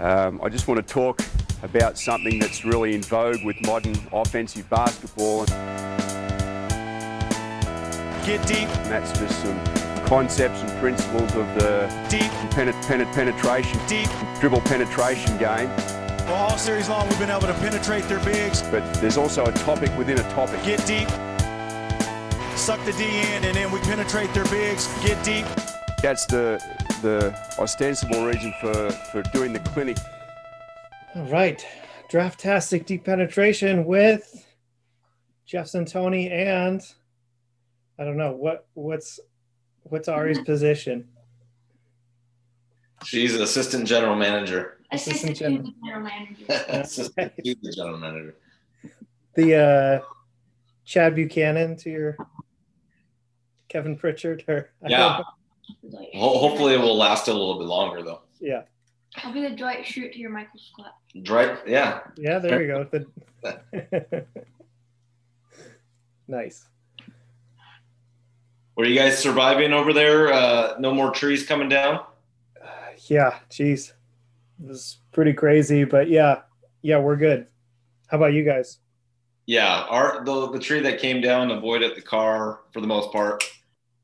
Um, I just want to talk about something that's really in vogue with modern offensive basketball. Get deep. And that's just some concepts and principles of the deep pen- pen- penetration, deep dribble penetration game. Well, all series long, we've been able to penetrate their bigs. But there's also a topic within a topic. Get deep, suck the D in, and then we penetrate their bigs. Get deep. That's the the ostensible reason for, for doing the clinic. All right. Draftastic deep penetration with Jeff Santoni and I don't know what what's what's Ari's position. She's assistant general manager. Assistant, Assistant to general manager. assistant the general manager. The uh Chad Buchanan to your Kevin Pritchard or Yeah. Know. Ho- hopefully, it will last a little bit longer, though. Yeah. I'll be the Dwight Schrute to your Michael Scott. Right? Yeah. Yeah, there we go. The- nice. Were you guys surviving over there? Uh, no more trees coming down. Yeah, geez. It was pretty crazy, but yeah. Yeah, we're good. How about you guys? Yeah, our the the tree that came down avoided the car for the most part,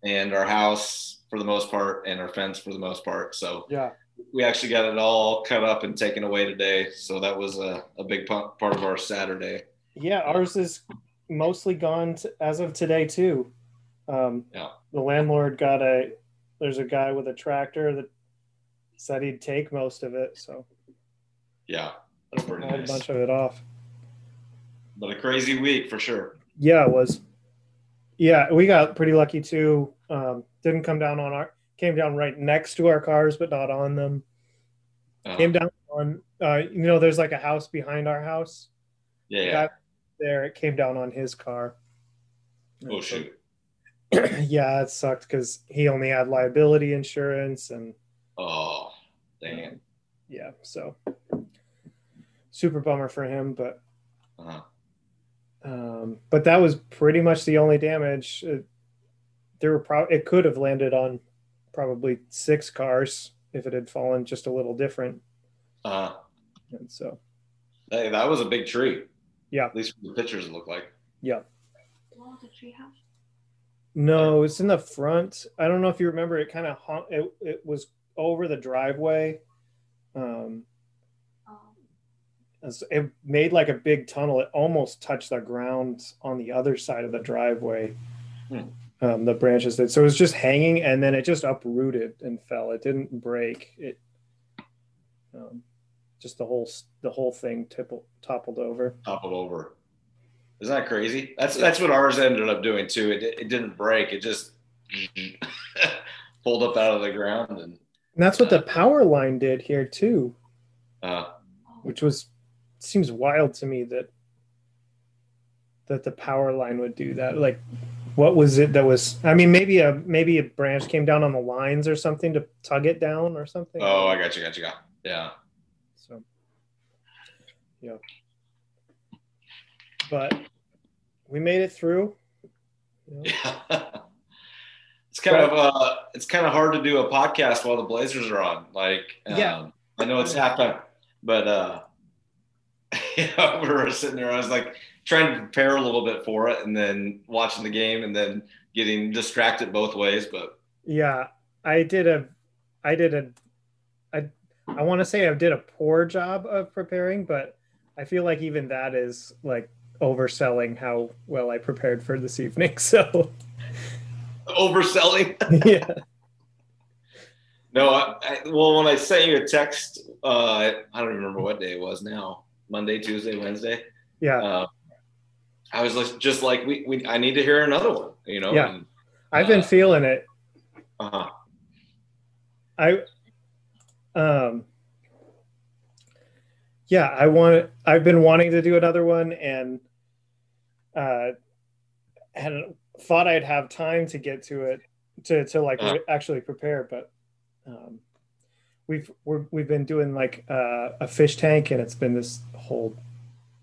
and our house for the most part, and our fence for the most part. So Yeah. we actually got it all cut up and taken away today. So that was a, a big pa- part of our Saturday. Yeah, ours is mostly gone t as of today too. Um, Yeah. The landlord got a. There's a guy with a tractor that said he'd take most of it, so Yeah, that's I pretty had a bunch of it off. But a crazy week for sure. Yeah, it was. Yeah, we got pretty lucky too. Um, didn't come down on our. Came down right next to our cars, but not on them. Uh, Came down on. Uh, you know, there's like a house behind our house. yeah, yeah. there, it came down on his car. Oh shoot. yeah, it sucked because he only had liability insurance and Oh, damn. yeah, so super bummer for him, but Uh-huh. um, but that was pretty much the only damage. It, there were pro- it could have landed on probably six cars if it had fallen just a little different, Uh, and so hey, that was a big tree. Yeah. At least from the pictures it looked like. yeah. The one with the treehouse. No, it's in the front. I don't know if you remember. It kind of hung. It it was over the driveway. Um, Um, it made like a big tunnel. It almost touched the ground on the other side of the driveway. Hmm. Um, the branches did. So it was just hanging, and then it just uprooted and fell. It didn't break. It um, just the whole the whole thing tippled, toppled over. Toppled over. Isn't that crazy? That's that's what ours ended up doing too. It, it didn't break. It just pulled up out of the ground and And that's what the power line did here too, uh, which was seems wild to me that that the power line would do that. Like, what was it that was? I mean, maybe a maybe a branch came down on the lines or something to tug it down or something. oh, I got you, got you, got yeah. So, yeah. But we made it through. Know? Yeah. it's kind of uh it's kind of hard to do a podcast while the Blazers are on. Like um, Yeah. I know it's halftime, but uh know, we were sitting there, I was like trying to prepare a little bit for it and then watching the game and then getting distracted both ways. But Yeah, I did a, I did a, I, I want to say I did a poor job of preparing, but I feel like even that is like overselling how well I prepared for this evening. So overselling. yeah, No, I, I, well, when I sent you a text, uh, I don't remember what day it was now. Monday, Tuesday, Wednesday. yeah, Uh, I was just like, we, we, I need to hear another one, you know? Yeah. And, I've been uh, feeling it. uh-huh. I, um, yeah, I want. I've been wanting to do another one, and uh, and thought I'd have time to get to it to to like Uh. re- actually prepare, but um, we've we're, we've been doing like uh, a fish tank, and it's been this whole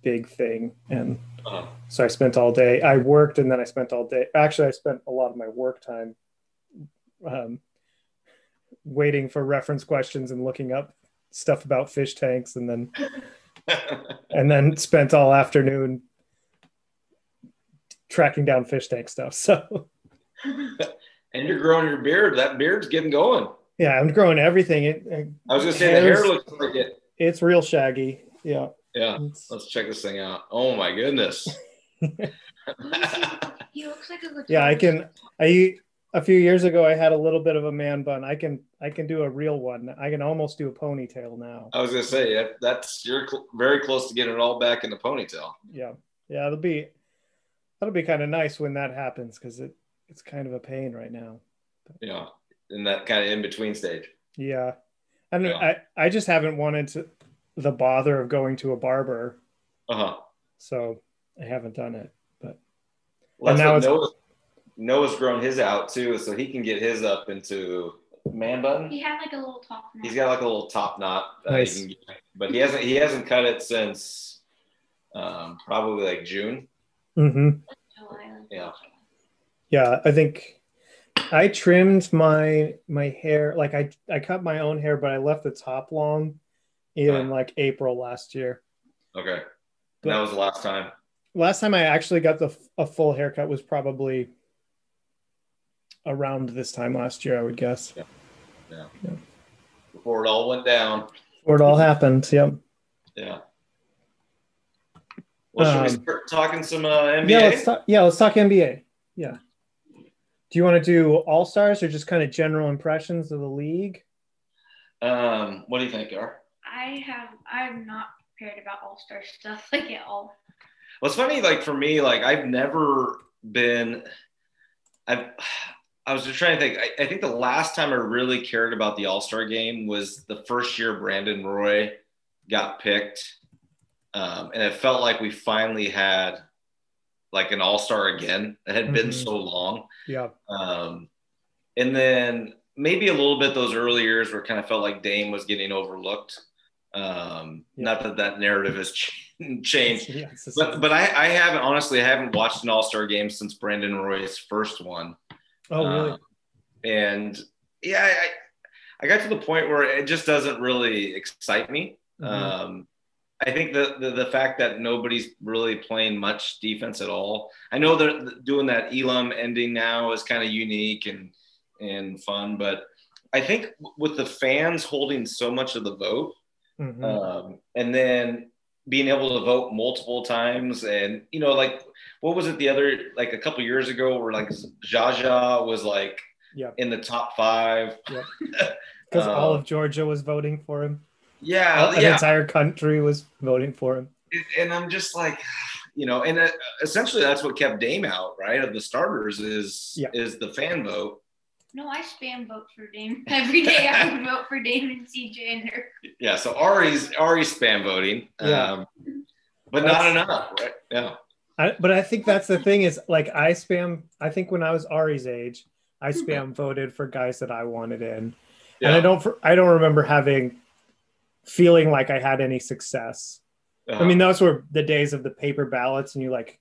big thing, and Uh-huh. so I spent all day. I worked, and then I spent all day. Actually, I spent a lot of my work time um, waiting for reference questions and looking up stuff about fish tanks, and then and then spent all afternoon tracking down fish tank stuff. So and you're growing your beard. That beard's getting going. yeah, I'm growing everything. It, it- I was gonna say the hair looks like it. it's real shaggy. Yeah. Yeah. It's- Let's check this thing out. Oh my goodness. He looks like a guitar. Yeah, I can. I a few years ago I had a little bit of a man bun. I can I can do a real one. I can almost do a ponytail now. I was gonna say that, that's you're cl- very close to getting it all back in the ponytail. Yeah, yeah, it'll be that'll be kind of nice when that happens because it it's kind of a pain right now. You know, in that kind of in between stage. Yeah, I don't know. Yeah. I I just haven't wanted to the bother of going to a barber, Uh huh. so I haven't done it. But Well, And now what it's- Noah, Noah's grown his out too, so he can get his up into man bun. He had like a little top knot. He's got like a little top knot, that he Nice. can get, but he hasn't he hasn't cut it since um, probably like June. hmm Yeah. yeah, I think I trimmed my my hair. Like I I cut my own hair, but I left the top long in like April last year. Okay, and that was the last time. last time I actually got the a full haircut was probably around this time last year, I would guess. Yeah. yeah. Before it all went down. Before it all happened. Yep. Yeah. Well, should we Um, start talking some uh, NBA? Yeah, let's talk. Yeah, let's talk NBA. Yeah. Do you want to do all stars or just kind of general impressions of the league? um, what do you think, Gar? I have. I'm not prepared about All Star stuff like at all. Well, it's funny, like for me, like I've never been. I've. I was just trying to think. I, I think the last time I really cared about the All Star game was the first year Brandon Roy got picked, um, and it felt like we finally had like an All Star again. It had been Mhm. so long, Yeah. um, and then maybe a little bit those early years where it kind of felt like Dame was getting overlooked. Um, Yeah. Not that that narrative has changed, Yeah, but but I, I haven't honestly I haven't watched an All Star game since Brandon Roy's first one. oh, really? Um, and yeah, I I got to the point where it just doesn't really excite me. Mhm. Um, I think the, the the fact that nobody's really playing much defense at all. I know they're doing that Elam ending now is kind of unique and and fun, but I think with the fans holding so much of the vote, Mhm. um, and then being able to vote multiple times and you know like what was it the other like a couple years ago where like Zaza was like Yeah. in the top five Because all uh, of Georgia was voting for him. yeah the yeah entire country was voting for him. and I'm just like you know and uh, essentially that's what kept Dame out right of the starters is Yeah. is the fan vote No, I spam vote for Dame every day. I would vote for Dame and CJ and her. yeah so Ari's Ari's spam voting Yeah. um, but That's- not enough right yeah I, but I think that's the thing is like I spam. I think when I was Ari's age, I spam voted for guys that I wanted in, yeah and I don't. I don't remember having feeling like I had any success. I Uh-huh. mean, those were the days of the paper ballots, and you like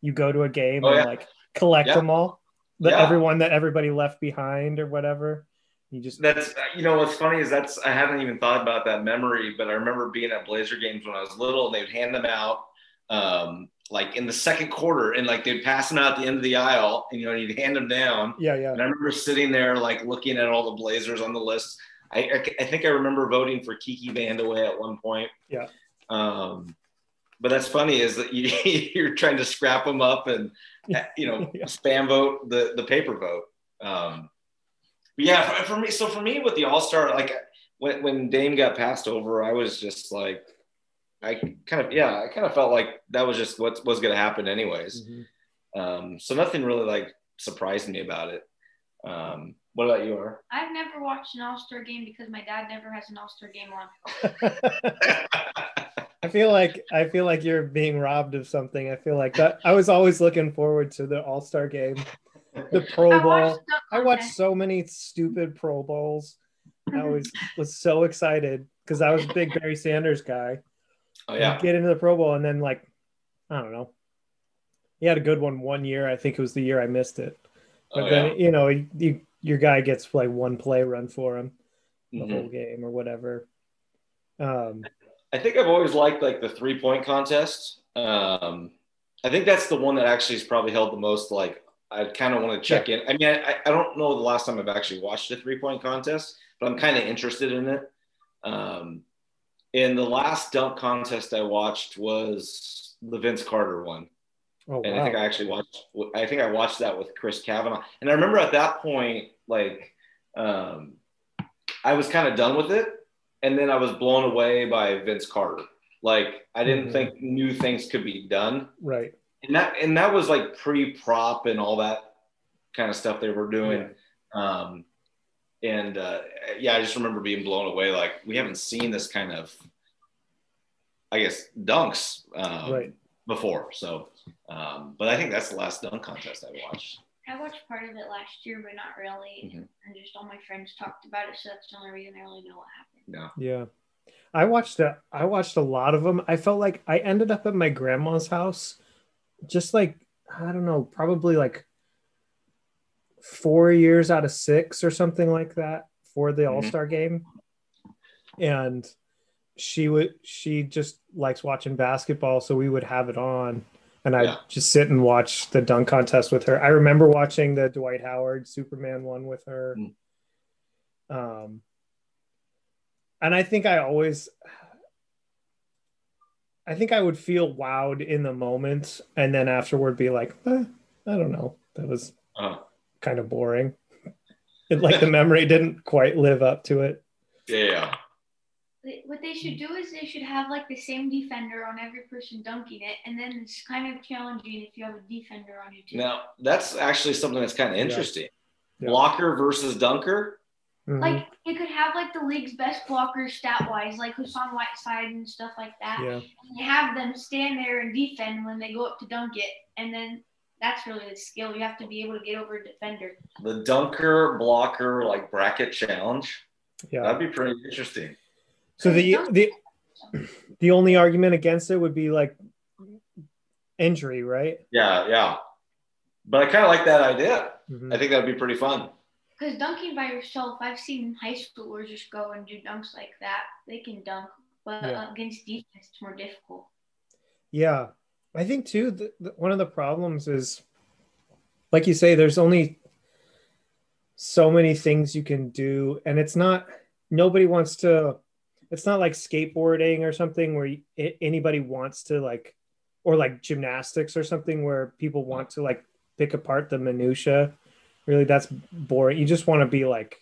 you go to a game Oh, and yeah. like collect Yeah. them all, the Yeah. everyone that everybody left behind or whatever. You just That's you know what's funny is that's I haven't even thought about that memory, but I remember being at Blazer games when I was little, and they'd hand them out um, like in the second quarter, and like they'd pass them out at the end of the aisle, and you know you'd hand them down. yeah yeah And I remember sitting there like looking at all the Blazers on the list. I I, I think I remember voting for Kiki Vandeweghe at one point. Yeah. Um, but that's funny is that you, you're trying to scrap them up and you know Yeah. spam vote the the paper vote. Um, but yeah, for, for me, so for me with the All Star, like when when Dame got passed over, I was just like, I kind of yeah, I kind of felt like that was just what was going to happen anyways. Mhm. Um, so nothing really like surprised me about it. Um, what about you, Ar? I've never watched an All Star game because my dad never has an All Star game on. I feel like I feel like you're being robbed of something. I feel like that I was always looking forward to the All Star game, the Pro I Bowl. watched dunk I watched contest. so many stupid Pro Bowls. I was was so excited because I was a big Barry Sanders guy. Oh yeah, Get into the Pro Bowl and then like I don't know. He had a good one one year. I think it was the year I missed it. But oh, then yeah. you know you, your guy gets like one play run for him the Mhm. whole game or whatever. Um, I think I've always liked like the three point contest. Um, I think that's the one that actually has probably held the most. Like, I kind of want to check in. I mean, I, I don't know the last time I've actually watched a three point contest, but I'm kind of interested in it. Um, and the last dunk contest I watched was the Vince Carter one. oh and I think I actually watched. I think I watched that with Chris Kavanaugh, and I remember at that point, like, um, I was kind of done with it, and then I was blown away by Vince Carter. Like, I didn't Mhm. think new things could be done, Right. and that and that was like pre-prop and all that kind of stuff they were doing. Um, and uh, yeah, I just remember being blown away. Like, we haven't seen this kind of, I guess, dunks. Um, Right. before. So, um, but I think that's the last dunk contest I watched. I watched part of it last year, but not really. Mhm. And just all my friends talked about it, so that's the only reason I really know what happened. No. Yeah. I watched a I watched a lot of them. I felt like I ended up at my grandma's house just like I don't know, probably like 4 years out of 6 or something like that for the Mhm. All-Star game. And she would she just likes watching basketball, so we would have it on and I'd Yeah. just sit and watch the dunk contest with her. I remember watching the Dwight Howard Superman one with her. Mm. Um and I think I always I think I would feel wowed in the moment and then afterward be like, eh, I don't know. That was Uh, kind of boring. It, like the memory didn't quite live up to it. yeah, yeah. What they should do is they should have like the same defender on every person dunking it, and then it's kind of challenging if you have a defender on your team. Now that's actually something that's kind of interesting. Yeah. Blocker versus dunker. Mhm. Like you could have like the league's best blockers stat wise, like Hassan Whiteside and stuff like that. yeah. And you have them stand there and defend when they go up to dunk it, and then that's really the skill. You have to be able to get over a defender. The dunker blocker like bracket challenge. Yeah. That'd be pretty interesting. So the the the only argument against it would be like injury, right? Yeah, yeah. But I kind of like that idea. Mhm. I think that'd be pretty fun. Because dunking by yourself, I've seen high schoolers just go and do dunks like that. They can dunk, but Yeah. against defense, it's more difficult. Yeah, I think too. The, the, one of the problems is, like you say, there's only so many things you can do, and it's not. Nobody wants to. It's not like skateboarding or something where you, anybody wants to like, or like gymnastics or something where people want to like pick apart the minutia. Really, that's boring. You just want to be like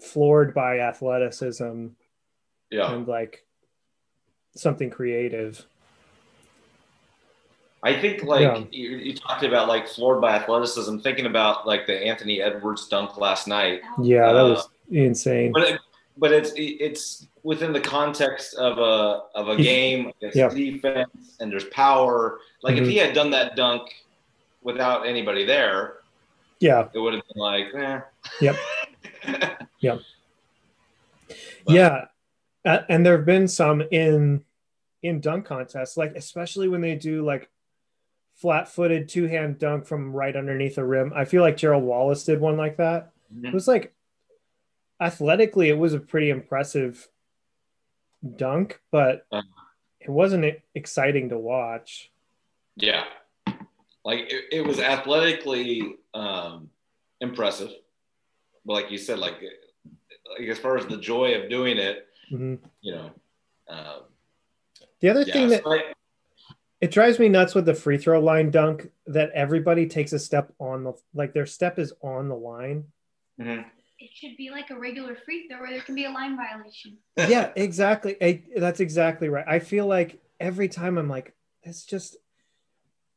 floored by athleticism Yeah. and like something creative. I think like Yeah. you, you talked about like floored by athleticism, thinking about like the Anthony Edwards dunk last night. Yeah, that Uh, was insane. But it, but it's it's within the context of a of a game. It's yeah. defense and there's power. Like Mhm. if he had done that dunk without anybody there, Yeah, it would have been like, eh. Yep. But- yeah, Uh, and there have been some in in dunk contests, like especially when they do like flat-footed two-hand dunk from right underneath the rim. I feel like Gerald Wallace did one like that. It Mhm. was like athletically, it was a pretty impressive dunk, but Uh-huh. it wasn't exciting to watch. Yeah. Like it, it was athletically um, impressive. But like you said, like, like as far as the joy of doing it, Mhm. you know, um, The other yeah. thing that so I- it drives me nuts with the free throw line dunk that everybody takes a step on the like their step is on the line. mhm. It should be like a regular free throw where there can be a line violation. Yeah, exactly. I, that's exactly right. I feel like every time I'm like, it's just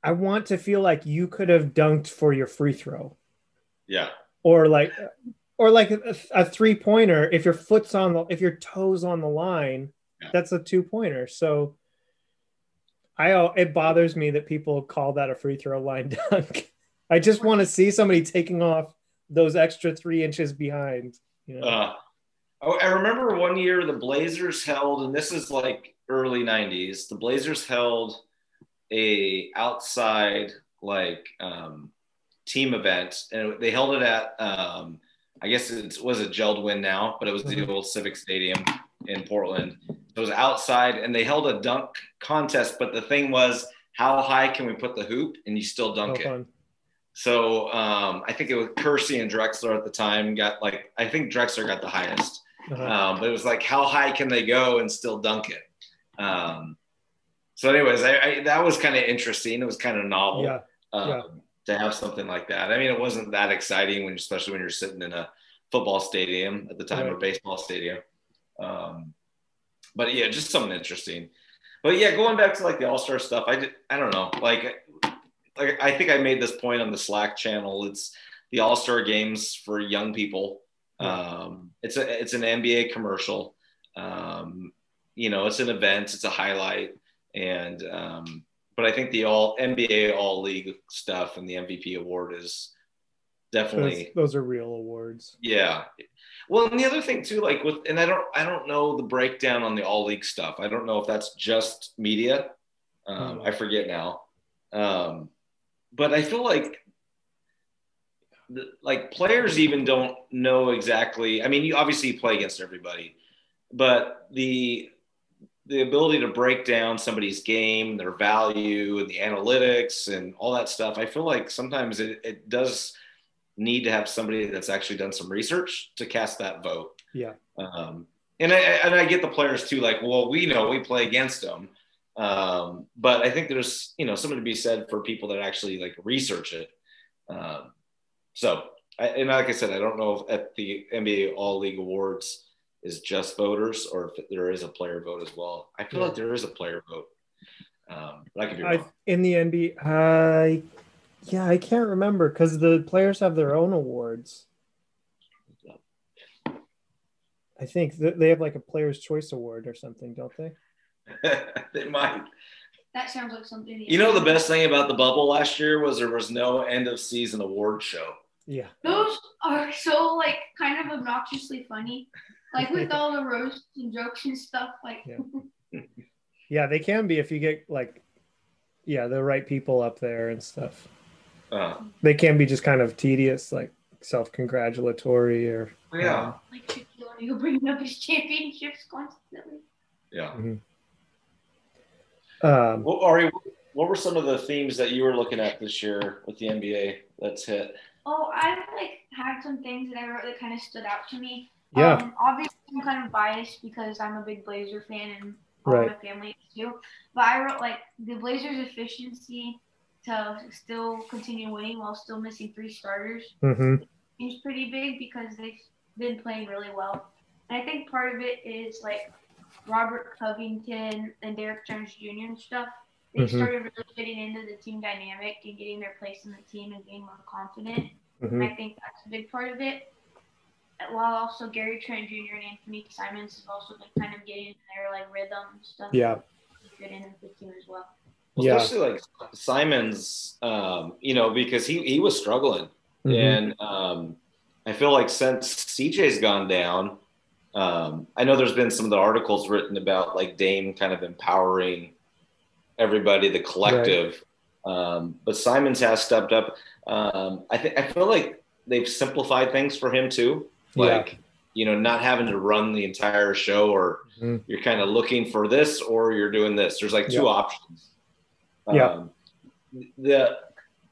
I want to feel like you could have dunked for your free throw yeah. or like or like a, a three pointer if your foot's on the if your toes on the line Yeah. that's a two pointer so i it bothers me that people call that a free throw line dunk i just want to see somebody taking off those extra three inches behind you know Uh, oh, I remember one year the Blazers held, and this is like early '90s. The Blazers held a outside like um, team event, and they held it at um, I guess it was a JELD-WEN now, but it was the Mhm. old Civic Stadium in Portland. It was outside, and they held a dunk contest. But the thing was, how high can we put the hoop, and you still Oh, dunk it? fun. So um, I think it was Kersey and Drexler at the time got like I think Drexler got the highest, Uh-huh. um, but it was like how high can they go and still dunk it? Um, so, anyways, I, I, that was kind of interesting. It was kind of novel yeah. um, yeah. to have something like that. I mean, it wasn't that exciting when, especially when you're sitting in a football stadium at the time or baseball stadium. Um, but yeah, just something interesting. But yeah, going back to like the All Star stuff, I did, I don't know, like, like I think I made this point on the Slack channel. It's the All Star games for young people. Um, it's a it's an NBA commercial. Um, you know, it's an event. It's a highlight, and um, but I think the all NBA All League stuff and the MVP award is definitely those are real awards. yeah. Well, and the other thing too, like with, and I don't, I don't know the breakdown on the all league stuff. I don't know if that's just media. Um, Hmm. I forget now. Um, but I feel like, like players even don't know exactly. I mean, you obviously play against everybody, but the the ability to break down somebody's game, their value, and the analytics and all that stuff. I feel like sometimes it, it does need to have somebody that's actually done some research to cast that vote. Yeah. Um, and I and I get the players too. Like, well, we know we play against them, um, but I think there's you know something to be said for people that actually like research it. Um, so, I, and like I said, I don't know if at the NBA All League Awards is just voters or if there is a player vote as well. I feel Yeah. like there is a player vote. Um, but I could be I wrong. in the NBA, I yeah, I can't remember because the players have their own awards. I think that they have like a Players' Choice Award or something, don't they? they might. That sounds like something. You know, the best thing about the bubble last year was there was no end of season award show. Yeah. Those are so like kind of obnoxiously funny. Like with all the roasts and jokes and stuff. Like Yeah. Yeah, they can be if you get like, yeah, the right people up there and stuff. Uh, They can be just kind of tedious, like self-congratulatory or yeah, like Shaquille O'Neal bringing up his championships constantly. yeah. um, Well, Ari, what were some of the themes that you were looking at this year with the NBA that's hit? Oh, I like had some things that I wrote that kind of stood out to me. Yeah. Um, obviously, I'm kind of biased because I'm a big Blazer fan and all Right. my family is too. But I wrote like the Blazers' efficiency to still continue winning while still missing three starters mhm. is pretty big because they've been playing really well. And I think part of it is like Robert Covington and Derrick Jones Jr. and stuff. They Mhm. started really fitting into the team dynamic and getting their place in the team and being more confident. And Mhm. I think that's a big part of it. While also Gary Trent Jr. and Anthony Simons have also been kind of getting their like rhythm and stuff. Yeah. Fit in with the team as well. Well, Yeah. Especially like Simons, um, you know, because he, he was struggling. Mhm. And um, I feel like since CJ's gone down, um, I know there's been some of the articles written about like Dame kind of empowering everybody, the collective. Um, but Simons has stepped up. Um, I think I feel like they've simplified things for him too. Yeah. Like, you know, not having to run the entire show or Mhm. you're kind of looking for this or you're doing this. There's like two Yeah. options. Yeah. Um, the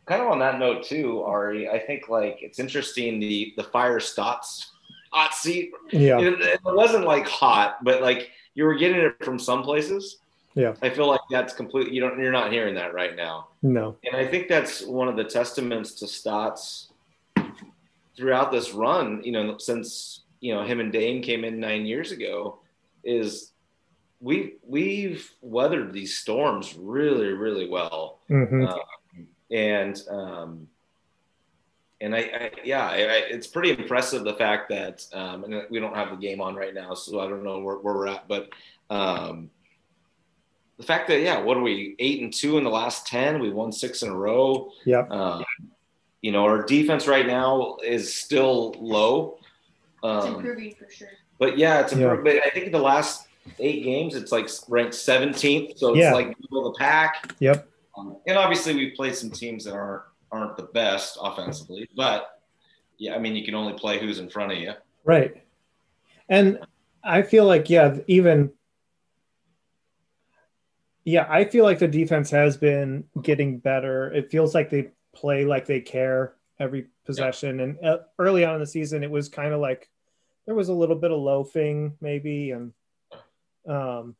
kind of on that note too, Ari, I think like it's interesting the the fire Stotts hot seat. Yeah. It, it wasn't like hot, but like you were getting it from some places. Yeah. I feel like that's complete. You don't. You're not hearing that right now. No. And I think that's one of the testaments to Stotts throughout this run, you know, since, you know, him and Dame came in nine years ago, is we we've weathered these storms really, really well. Mhm. Uh, and um and I, I yeah, I, I, it's pretty impressive the fact that um, and we don't have the game on right now, so I don't know where, where we're at, but um, the fact that yeah, what are we eight and two in the last ten? We won six in a row. Yep. Um, you know, our defense right now is still low. It's Um, improving for sure. but yeah, it's Yeah. But I think in the last eight games, it's like ranked 17th, so it's Yeah. like middle of the pack. Yep. Um, and obviously, we've played some teams that aren't aren't the best offensively, but yeah, I mean, you can only play who's in front of you. Right. And I feel like, yeah, even, yeah, I feel like the defense has been getting better. It feels like they play like they care every possession. And uh, early on in the season, it was kind of like there was a little bit of loafing, maybe. And, um,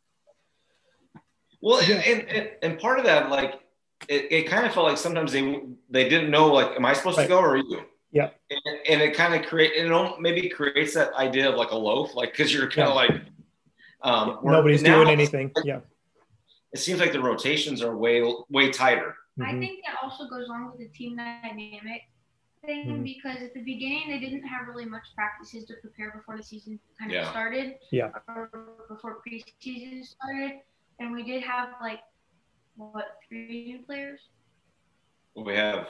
well, yeah. and, and, and part of that, like, it, it kind of felt like sometimes they they didn't know, like, am I supposed right. to go or are you? Yeah. And, and it kind of create it maybe creates that idea of like a loaf, like because you're kind of yeah. like um, nobody's doing anything. Yeah. It seems like the rotations are way way tighter. Mm-hmm. I think that also goes along with the team dynamic thing mm-hmm. because at the beginning they didn't have really much practices to prepare before the season kind of started. Yeah. Or before preseason started, and we did have like what three new players. We have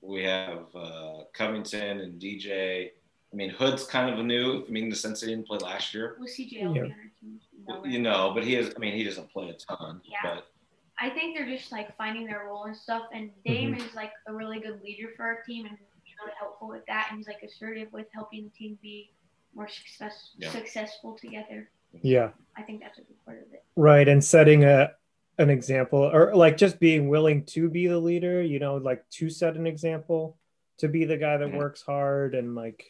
we have uh, Covington and DJ. I mean, Hood's kind of a new. I mean, the sense he didn't play last year. Was CJ yeah. You know, but he is. I mean, he doesn't play a ton. Yeah. But I think they're just like finding their role and stuff. And Dame mm-hmm. is like a really good leader for our team, and he's really helpful with that. And he's like assertive with helping the team be more success yeah. successful together. Yeah. I think that's a big part of it. Right, and setting a an example or like just being willing to be the leader you know like to set an example to be the guy that mm-hmm. works hard and like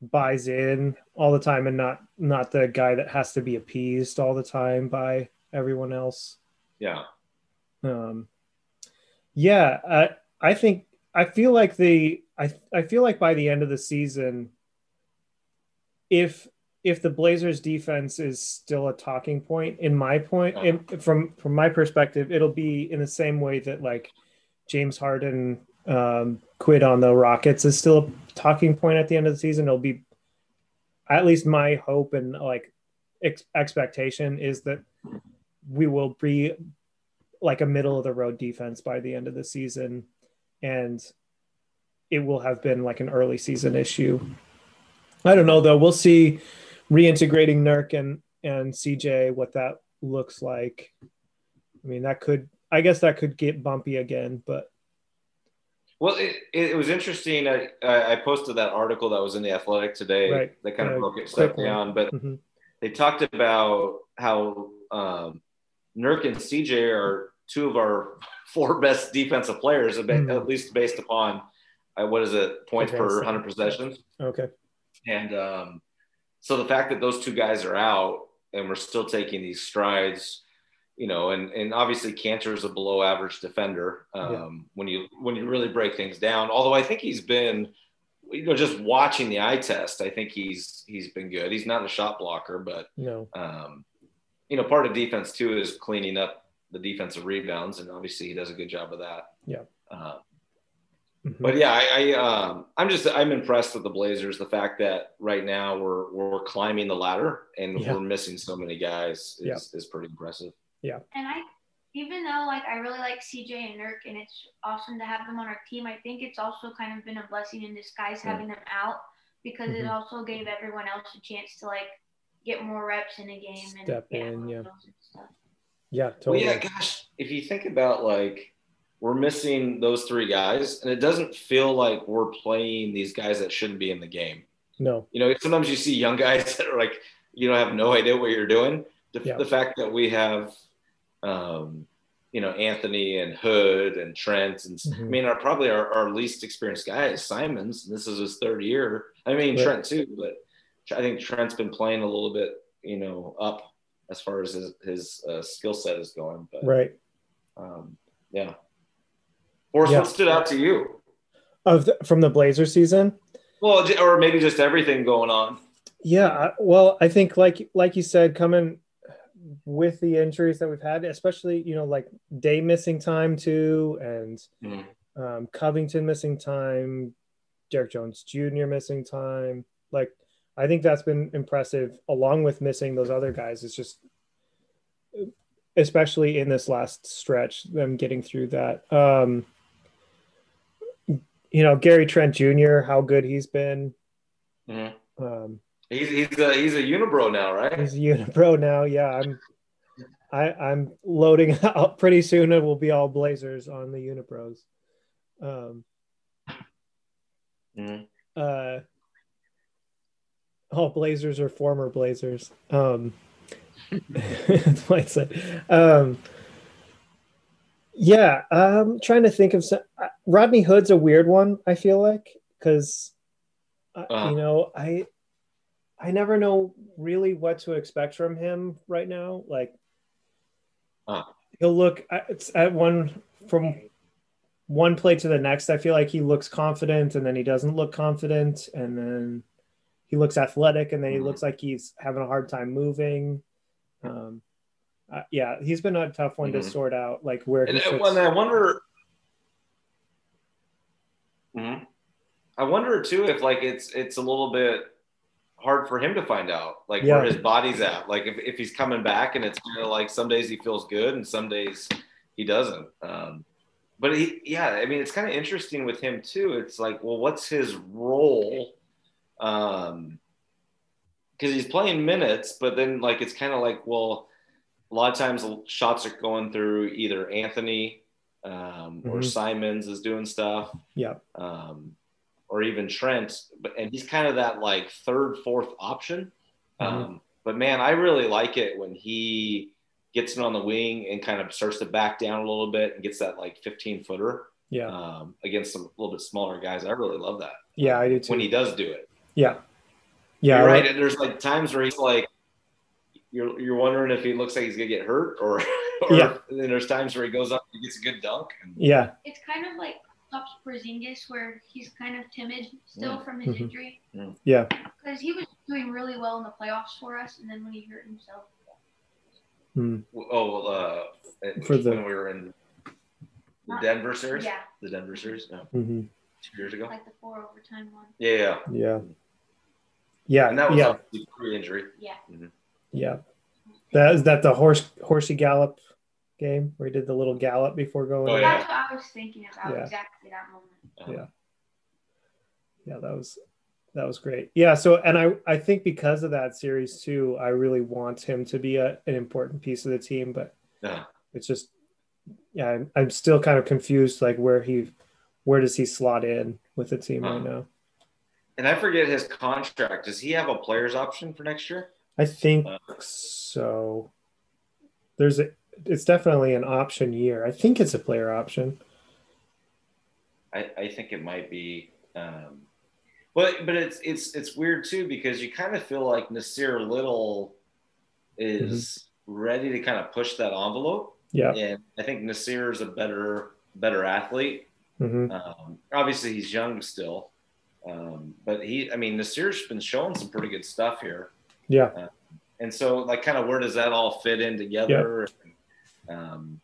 buys in all the time and not not the guy that has to be appeased all the time by everyone else. Yeah. Um yeah i i think i feel like the i i feel like by the end of the season if if the Blazers defense is still a talking point, in my point, in, from from my perspective, it'll be in the same way that like James Harden um, quit on the Rockets is still a talking point at the end of the season. It'll be at least my hope and like ex- expectation is that we will be like a middle of the road defense by the end of the season, and it will have been like an early season issue. I don't know though. We'll see reintegrating Nurk and and CJ, what that looks like. I mean, that could, I guess, that could get bumpy again, but. Well, it, it was interesting. I, I posted that article that was in the Athletic today right. that kind of broke it stuff down, but mm-hmm. they talked about how um, Nurk and CJ are two of our four best defensive players, mm-hmm. at least based upon uh, what is it points per 100 possessions. Okay. And um, so the fact that those two guys are out and we're still taking these strides, you know, and and obviously Kanter is a below average defender um, yeah. when you when you really break things down. Although I think he's been, you know, just watching the eye test, I think he's he's been good. He's not a shot blocker, but no, um, you know, part of defense too is cleaning up the defensive rebounds, and obviously he does a good job of that. Yeah. Uh, Mm-hmm. But yeah, I, I um, I'm just I'm impressed with the Blazers. The fact that right now we're we're climbing the ladder and yeah. we're missing so many guys is, yeah. is pretty impressive. Yeah. And I even though like I really like CJ and Nurk and it's awesome to have them on our team, I think it's also kind of been a blessing in disguise having them out because mm-hmm. it also gave everyone else a chance to like get more reps in a game Step and in, yeah. Yeah, totally. Well, yeah, gosh, if you think about like we're missing those three guys, and it doesn't feel like we're playing these guys that shouldn't be in the game. No, you know, sometimes you see young guys that are like, you know, have no idea what you're doing. The, yeah. the fact that we have, um, you know, Anthony and Hood and Trent, and mm-hmm. I mean, are probably our, our, least experienced guys. Simons, and this is his third year. I mean. Trent too, but I think Trent's been playing a little bit, you know, up as far as his, his uh, skill set is going. But right, um, yeah. Or yeah. what stood out to you? Of the, from the Blazer season? Well, or maybe just everything going on. Yeah, well, I think like like you said, coming with the injuries that we've had, especially you know like Day missing time too, and mm. um, Covington missing time, Derrick Jones Jr. missing time. Like I think that's been impressive, along with missing those other guys. It's just especially in this last stretch, them getting through that. Um, you know Gary Trent Jr. How good he's been. Mm-hmm. Um, he's he's a he's a unibro now, right? He's a unibro now. Yeah, I'm. I, I'm loading out pretty soon. It will be all Blazers on the unibros. Um, Mhm. Uh, all Blazers are former Blazers. Um, that's what I said. Um, yeah, I'm trying to think of some. uh, Rodney Hood's a weird one. I feel like because Uh-huh. you know I I never know really what to expect from him right now. Like Uh. he'll look it's at one from one play to the next. I feel like he looks confident and then he doesn't look confident and then he looks athletic and then he Mhm. looks like he's having a hard time moving. Um, uh, yeah, he's been a tough one to Mhm. sort out, like where he And, and when I wonder, Mhm. I wonder too if like it's it's a little bit hard for him to find out like Yeah. where his body's at. Like if, if he's coming back and it's kind of like some days he feels good and some days he doesn't. Um, but he, yeah, I mean it's kind of interesting with him too. It's like, well, what's his role? Um, because he's playing minutes, but then like it's kind of like, well, a lot of times shots are going through either Anthony um, or Mhm. Simons is doing stuff, yeah, um, or even Trent. But and he's kind of that like third, fourth option. Um, but man, I really like it when he gets it on the wing and kind of starts to back down a little bit and gets that like 15 footer yeah, um, against some a little bit smaller guys. I really love that yeah. I do too. when he does do it. yeah, yeah, You're I right. And there's like times where he's like, you're you're wondering if he looks like he's gonna get hurt, or, or Yeah. and then there's times where he goes up and gets a good dunk. And, yeah, It's kind of like stops Porzingis, where he's kind of timid still Mm. from his Mhm. injury. Yeah. Because he was doing really well in the playoffs for us, and then when he hurt himself, Mm. oh, uh, For the- when we were in the Denver series, yeah, the Denver series, no, hmm two years ago. like the four overtime one. Yeah, yeah, yeah, yeah, and that was yeah, obviously pre-injury. Yeah. yeah. That is that the horse horsey gallop game where he did the little gallop before going. Oh, yeah. That's what I was thinking about Yeah. exactly that moment. Yeah. yeah that was that was great yeah so and i i think because of that series too i really want him to be a, an important piece of the team but yeah. it's just yeah I'm, I'm still kind of confused like where he where does he slot in with the team right now And I forget his contract. Does he have a player's option for next year? i think Uh. so there's a it's definitely an option year. I think it's a player option. I, I think it might be. Um, but but it's it's it's weird too because you kind of feel like Nassir Little is ready to kind of push that envelope, yeah. And I think Nassir is a better better athlete. hmm Um, obviously, he's young still, um, but he I mean Nassir's been showing some pretty good stuff here, yeah. And so like kind of where does that all fit in together? Um,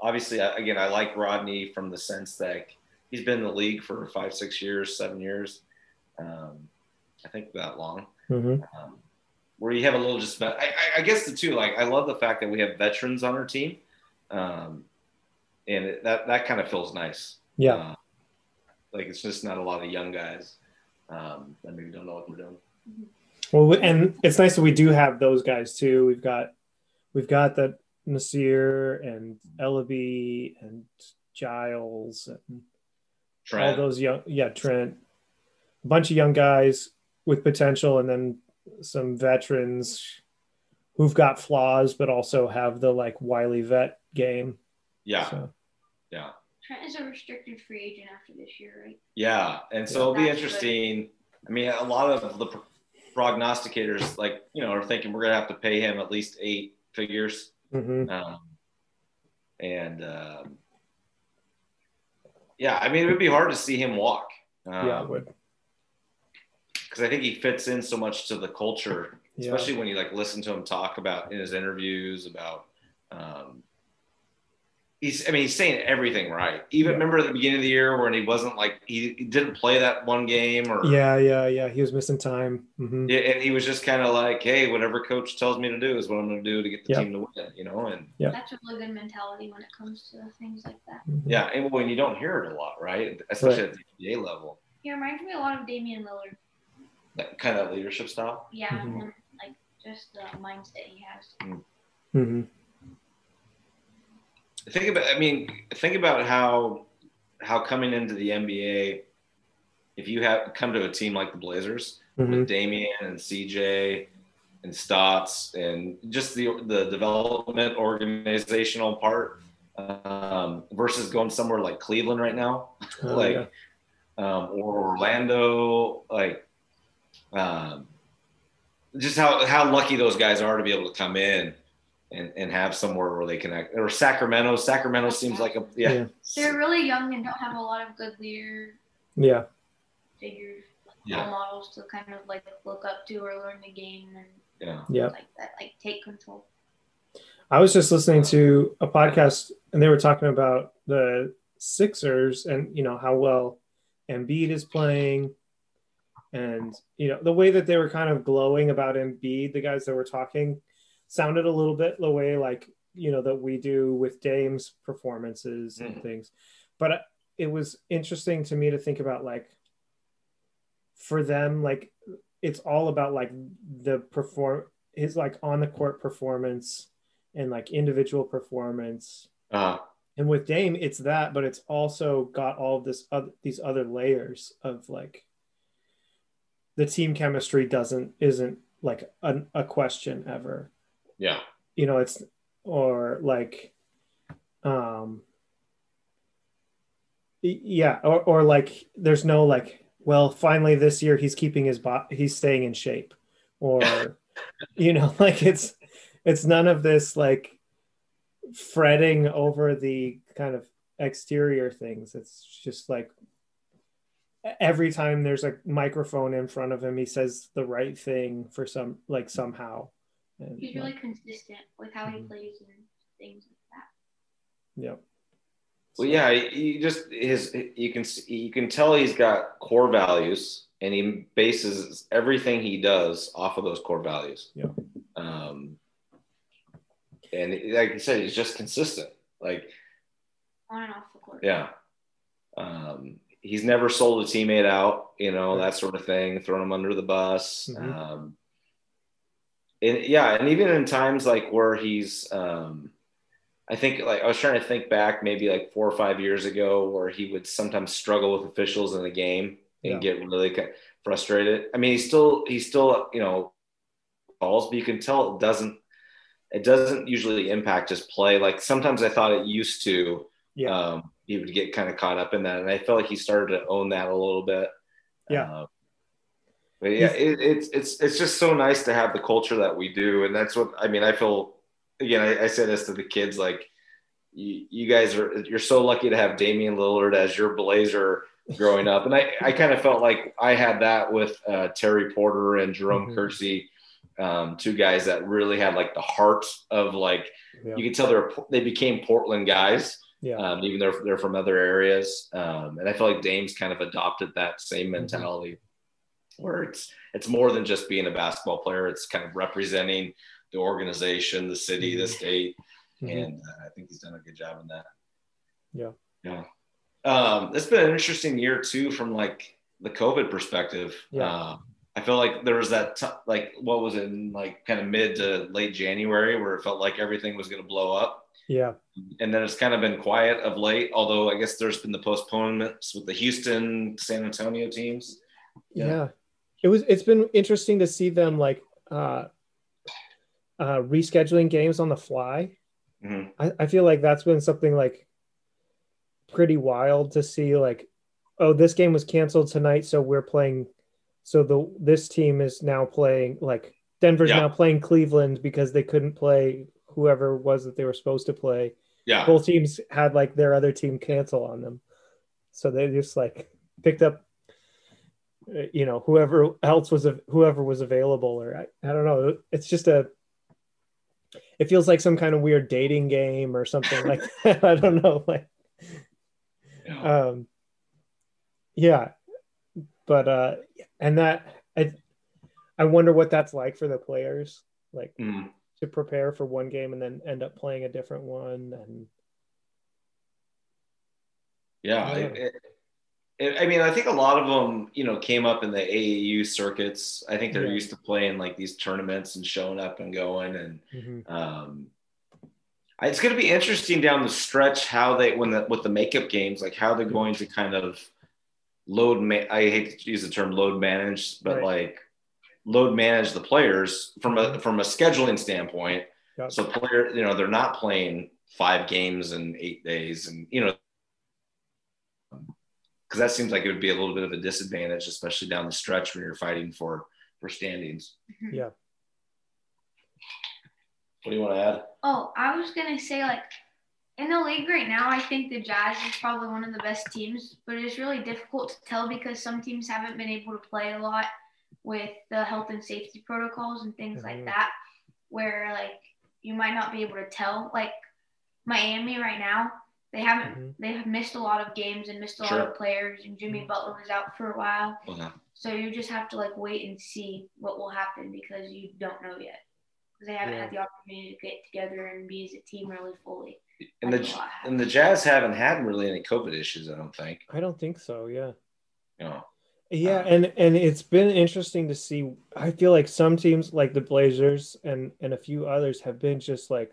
obviously, again, I like Rodney from the sense that he's been in the league for five, six years, seven years. Um, I think that long. hmm Um, where you have a little just, I, I- I guess the two, like, I love the fact that we have veterans on our team. Um, and it, that, that kind of feels nice. yeah Uh, like, it's just not a lot of young guys um, that maybe don't know what they're doing. Well, and it's nice that we do have those guys too. We've got we've got the Nassir and Elleby and Giles and Trent. all those young yeah Trent, a bunch of young guys with potential, and then some veterans who've got flaws but also have the like wily vet game. yeah. So, Yeah. Trent is a restricted free agent after this year, right? Yeah, and so it'll be interesting. I mean, a lot of the prognosticators, like you know, are thinking we're gonna have to pay him at least eight figures, mhm. um, and um, yeah, I mean, it would be hard to see him walk. Um, yeah, it would because I think he fits in so much to the culture, yeah. especially when you like listen to him talk about in his interviews about. Um, he's, I mean, he's saying everything right. Even Yeah. remember at the beginning of the year when he wasn't like he, he didn't play that one game or yeah, yeah, yeah. He was missing time. hmm Yeah, and he was just kind of like, "Hey, whatever coach tells me to do is what I'm going to do to get the Yeah. team to win," you know. And Yeah. That's a really good mentality when it comes to things like that. yeah, and when you don't hear it a lot, right? Especially at the NBA level, He reminds me a lot of Damian Lillard. that kind of leadership style. Yeah, Mhm. and like just the mindset he has. hmm Think about, I mean, think about how how coming into the NBA, if you have come to a team like the Blazers Mhm. with Damian and CJ and Stotts and just the the development organizational part um, versus going somewhere like Cleveland right now, Oh, like yeah. um, or Orlando, like um, just how how lucky those guys are to be able to come in. And, and have somewhere where they can act or Sacramento. Sacramento seems like a yeah. Yeah. They're really young and don't have a lot of good leader yeah. figures, like Yeah. models to kind of like look up to or learn the game and yeah. Yeah. like that, like take control. I was just listening to a podcast and they were talking about the Sixers and you know how well Embiid is playing and you know the way that they were kind of glowing about Embiid, the guys that were talking sounded a little bit the way like you know that we do with Dame's performances and Mhm. things. But it was interesting to me to think about like for them like it's all about like the perform his like on the court performance and like individual performance Uh, and with Dame it's that but it's also got all of this other these other layers of like the team chemistry doesn't isn't like a, a question ever yeah. you know it's or like um yeah or, or like there's no like well finally this year he's keeping his body he's staying in shape. Or you know like it's it's none of this like fretting over the kind of exterior things. It's just like every time there's a microphone in front of him he says the right thing for some like somehow and, He's really like, consistent with how he Mhm. plays and things like that. Yep. Well, yeah, he he just his you can you can tell he's got core values, and he bases everything he does off of those core values. Yeah. Um, and like you said, he's just consistent. Like, On and off the court. yeah, um, he's never sold a teammate out, you know, that sort of thing, thrown him under the bus. Mhm. Um, and yeah, and even in times like where he's, um, I think like I was trying to think back maybe like four or five years ago where he would sometimes struggle with officials in the game and Yeah. get really frustrated. I mean, he's still he's still you know calls, but you can tell it doesn't it doesn't usually impact his play. Like sometimes I thought it used to. Yeah. Um, he would get kind of caught up in that, and I felt like he started to own that a little bit. Yeah. Uh, but yeah, it, it's it's it's just so nice to have the culture that we do, and that's what I mean. I feel again. I, I say this to the kids, like you, you guys are you're so lucky to have Damian Lillard as your Blazer growing up, and I I kind of felt like I had that with uh, Terry Porter and Jerome Mhm. Kersey, um, two guys that really had like the heart of like Yeah. you could tell they're they became Portland guys Yeah. um, even though they're from other areas. Um, and I feel like Dame's kind of adopted that same Mm-hmm. Where it's it's more than just being a basketball player. It's kind of representing the organization, the city, the state, Mhm. and uh, I think he's done a good job in that. Yeah. Yeah. Um, it's been an interesting year too, from like the COVID perspective. Yeah. Uh, I feel like there was that t- like what was it in like kind of mid to late January where it felt like everything was going to blow up yeah. and then it's kind of been quiet of late. Although I guess there's been the postponements with the Houston, San Antonio teams. yeah Yeah. It was it's been interesting to see them like uh uh rescheduling games on the fly Mhm. I, I feel like that's been something like pretty wild to see like oh this game was canceled tonight so we're playing so the this team is now playing like denver's Yeah. now playing cleveland because they couldn't play whoever it was that they were supposed to play Yeah, both teams had like their other team cancel on them so they just like picked up you know whoever else was whoever was available or I, I don't know it's just a it feels like some kind of weird dating game or something like that i don't know like um yeah but uh and that i i wonder what that's like for the players like Mhm. to prepare for one game and then end up playing a different one and yeah. Yeah. It, it, it, I mean, I think a lot of them, you know, came up in the AAU circuits. I think they're Yeah. used to playing like these tournaments and showing up and going. And Mhm. um, it's going to be interesting down the stretch how they when the with the makeup games, like how they're going to kind of load. Ma- I hate to use the term load manage, but Right. like load manage the players from a from a scheduling standpoint. Yep. So player, you know, they're not playing five games in eight days, and you know, because that seems like it would be a little bit of a disadvantage, especially down the stretch when you're fighting for for standings. Yeah. What do you want to add? Oh, I was gonna say like in the league right now, I think the Jazz is probably one of the best teams, but it's really difficult to tell because some teams haven't been able to play a lot with the health and safety protocols and things Mhm. like that, where like you might not be able to tell. Like Miami right now, they haven't Mhm. they have missed a lot of games and missed a Sure. lot of players, and Jimmy Butler was out for a while. Uh, So you just have to like wait and see what will happen because you don't know yet. Because they haven't Yeah. had the opportunity to get together and be as a team really fully. and like the a lot have. and the Jazz haven't had really any COVID issues. I don't think. I don't think so. Yeah. You know. Yeah, Uh, and and it's been interesting to see. I feel like some teams, like the Blazers and and a few others, have been just like,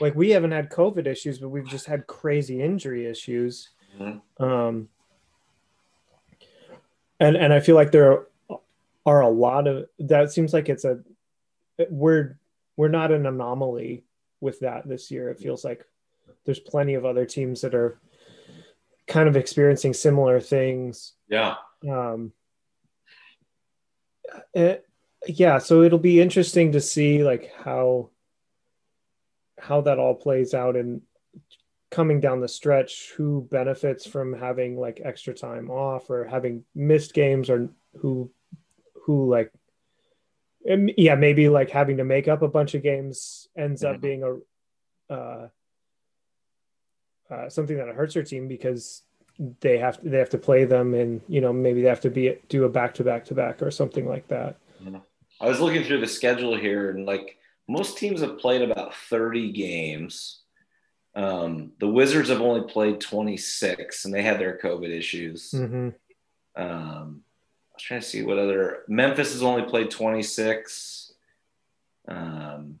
like we haven't had COVID issues, but we've just had crazy injury issues. Mhm. Um, and and I feel like there are a lot of that. Seems like it's a we're we're not an anomaly with that this year. It feels like there's plenty of other teams that are kind of experiencing similar things Yeah. um it, yeah so it'll be interesting to see like how how that all plays out and coming down the stretch who benefits from having like extra time off or having missed games or who who like yeah maybe like having to make up a bunch of games ends up being a uh, uh something that hurts your team because they have to they have to play them and you know maybe they have to be do a back to back to back or something like that. I was looking through the schedule here, and like most teams have played about 30 games. Um, the Wizards have only played 26, and they had their COVID issues. mm-hmm. Um, I was trying to see what other Memphis has only played 26. Um,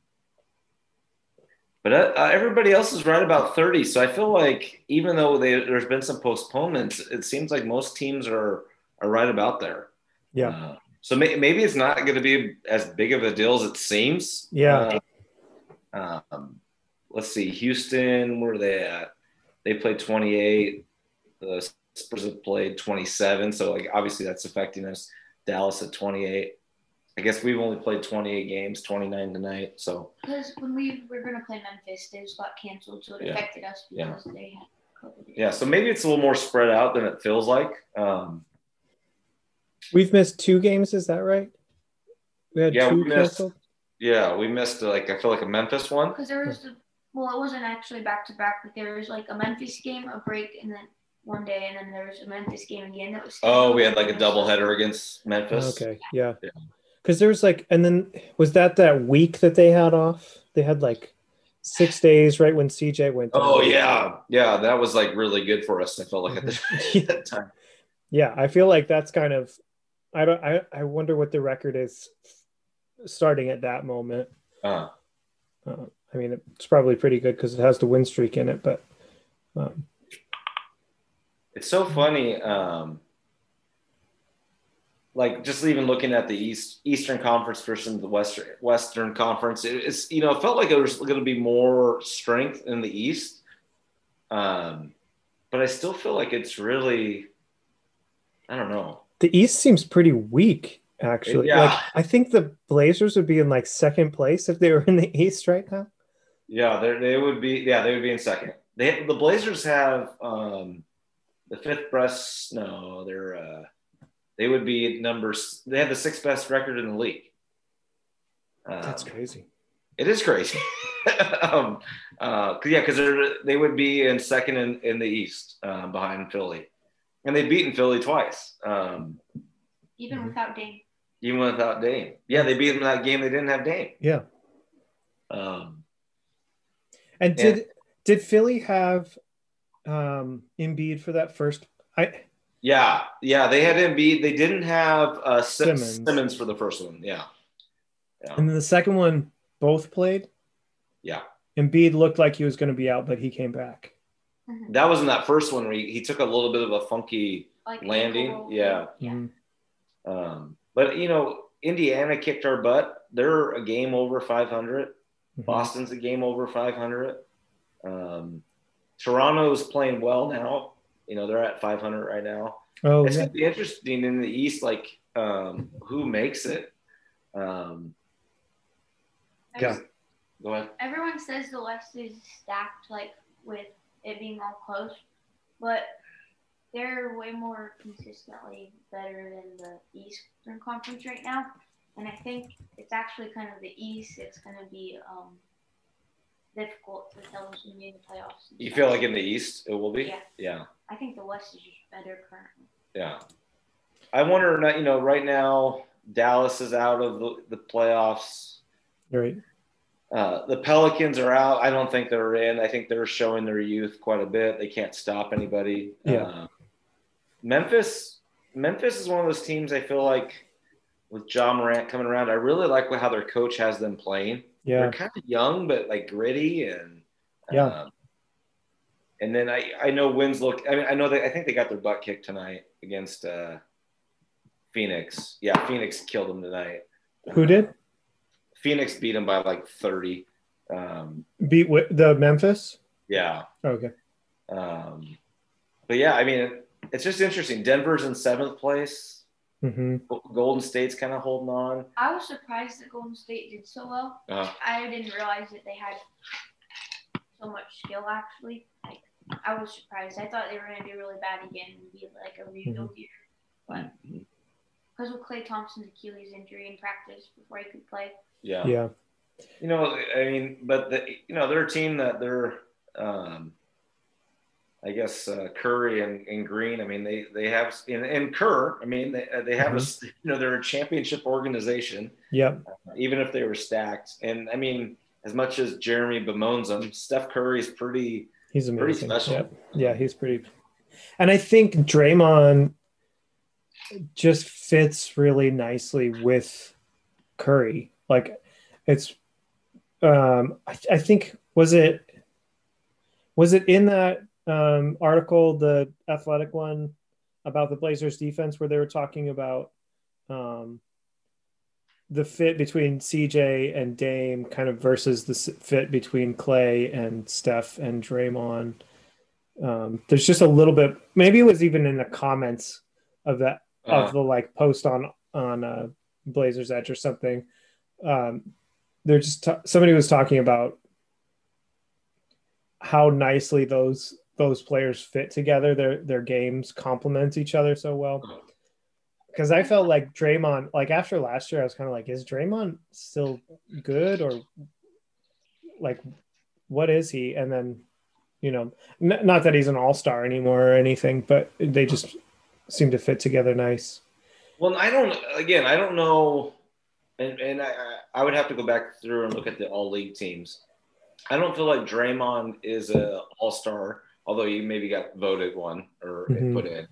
but uh, uh, everybody else is right about 30. So I feel like even though they, there's been some postponements, it seems like most teams are are right about there. yeah Uh, so may, maybe it's not going to be as big of a deal as it seems. Yeah. Uh, um, let's see. Houston, where are they at? They played 28. The Spurs have played 27. So like obviously that's affecting us. Dallas at 28. I guess we've only played 28 games, 29 tonight. So Because when we were going to play Memphis, those got canceled, so it Yeah. affected us Yeah. they had COVID. yeah, so maybe it's a little more spread out than it feels like. Um, we've missed two games is that right we had Yeah, two we missed- canceled yeah, we missed like I feel like a Memphis one. Because there was the well, it wasn't actually back to back, but there was like a Memphis game, a break, and then one day, and then there was a Memphis game again that was. Oh, we had like a doubleheader against Memphis. okay yeah Yeah. because there was like and then was that that week that they had off they had like six days right when cj went down. Oh yeah, yeah, that was like really good for us. I felt like at the, mm-hmm. that time. yeah i feel like that's kind of i don't i, I wonder what the record is starting at that moment Uh, uh, i mean it's probably pretty good because it has the win streak in it but um, it's so funny. Um, like just even looking at the East Eastern Conference versus the Western Western Conference, it, it's you know it felt like there was going to be more strength in the East, um, but I still feel like it's really, I don't know. The east seems pretty weak actually Yeah. like i think the blazers would be in like second place if they were in the east right now Yeah, they they would be. Yeah, they would be in second. They the Blazers have um, the fifth best. No, they're uh, they would be numbers. They have the sixth best record in the league. Um, that's crazy It is crazy. um, uh, yeah, because they would be in second in, in the East um, behind Philly, and they've beaten Philly twice, um, even Mhm. without Dame. even without Dame. Yeah, they beat them that game. They didn't have Dame. yeah Um, and Yeah. did did philly have um Embiid for that first i Yeah, yeah, they had Embiid. They didn't have uh, Simmons. Simmons. Simmons for the first one. Yeah, and then the second one both played yeah. Embiid looked like he was going to be out but he came back That was in that first one where he, he took a little bit of a funky like landing. ankle. Yeah. Yeah. Um, but you know, Indiana kicked our butt. They're a game over 500. Mhm. Boston's a game over 500. Um, Toronto's playing well now. You know, they're at 500 right now. Oh, it's yeah. gonna be interesting in the East, like um, who makes it. Um, Yeah. Go ahead. Everyone says the West is stacked, like with it being all close, but they're way more consistently better than the Eastern Conference right now. And I think it's actually kind of the East. It's going to be um, difficult to tell who's going to be in the playoffs. You stuff. feel like in the East it will be? Yeah. Yeah. I think the West is just better currently. Yeah. I wonder, you know, right now Dallas is out of the, the playoffs. Right. Uh, the Pelicans are out. I don't think they're in. I think they're showing their youth quite a bit. They can't stop anybody. Yeah. Uh, Memphis, Memphis is one of those teams. I feel like with Ja Morant coming around, I really like how their coach has them playing. Yeah. They're kind of young, but like gritty and Yeah. um, and then I I know Winslow. I mean I know that I think they got their butt kicked tonight against uh, Phoenix. Yeah, Phoenix killed them tonight. Who did Phoenix beat them by like thirty. Um, beat wi- the Memphis? yeah. Okay. Um, but yeah, I mean it, it's just interesting. Denver's in seventh place. hmm Golden State's kind of holding on. I was surprised that Golden State did so well. Uh, I didn't realize that they had so much skill actually. Like I was surprised. I thought they were gonna do really bad again and be like a rebuild year. But because of Klay Thompson's Achilles injury in practice before he could play. yeah. Yeah. You know, I mean, but the, you know, they're a team that they're, um, I guess uh, Curry and, and Green. I mean, they they have and, and Kerr. I mean, they they have a you know they're a championship organization, Yep. even if they were stacked. And I mean, as much as Jeremy bemoans them, Steph Curry's pretty He's pretty special. Yep. Yeah, he's pretty. And I think Draymond just fits really nicely with Curry. Like it's um I, I think was it was it in that um article the athletic one about the Blazers defense where they were talking about um the fit between CJ and Dame kind of versus the fit between Klay and Steph and Draymond. Um, there's just a little bit, maybe it was even in the comments of that uh, of the like post on on uh, Blazers Edge or something. Um, they're just ta- somebody was talking about how nicely those those players fit together. Their their games complement each other so well. Because I felt like Draymond, like after last year, I was kind of like, is Draymond still good or like what is he? And then, you know, n- not that he's an all star anymore or anything, but they just seem to fit together nice. Well, I don't. Again, I don't know, and and I I would have to go back through and look at the all league teams. I don't feel like Draymond is a all star, although he maybe got voted one or Mhm. put in.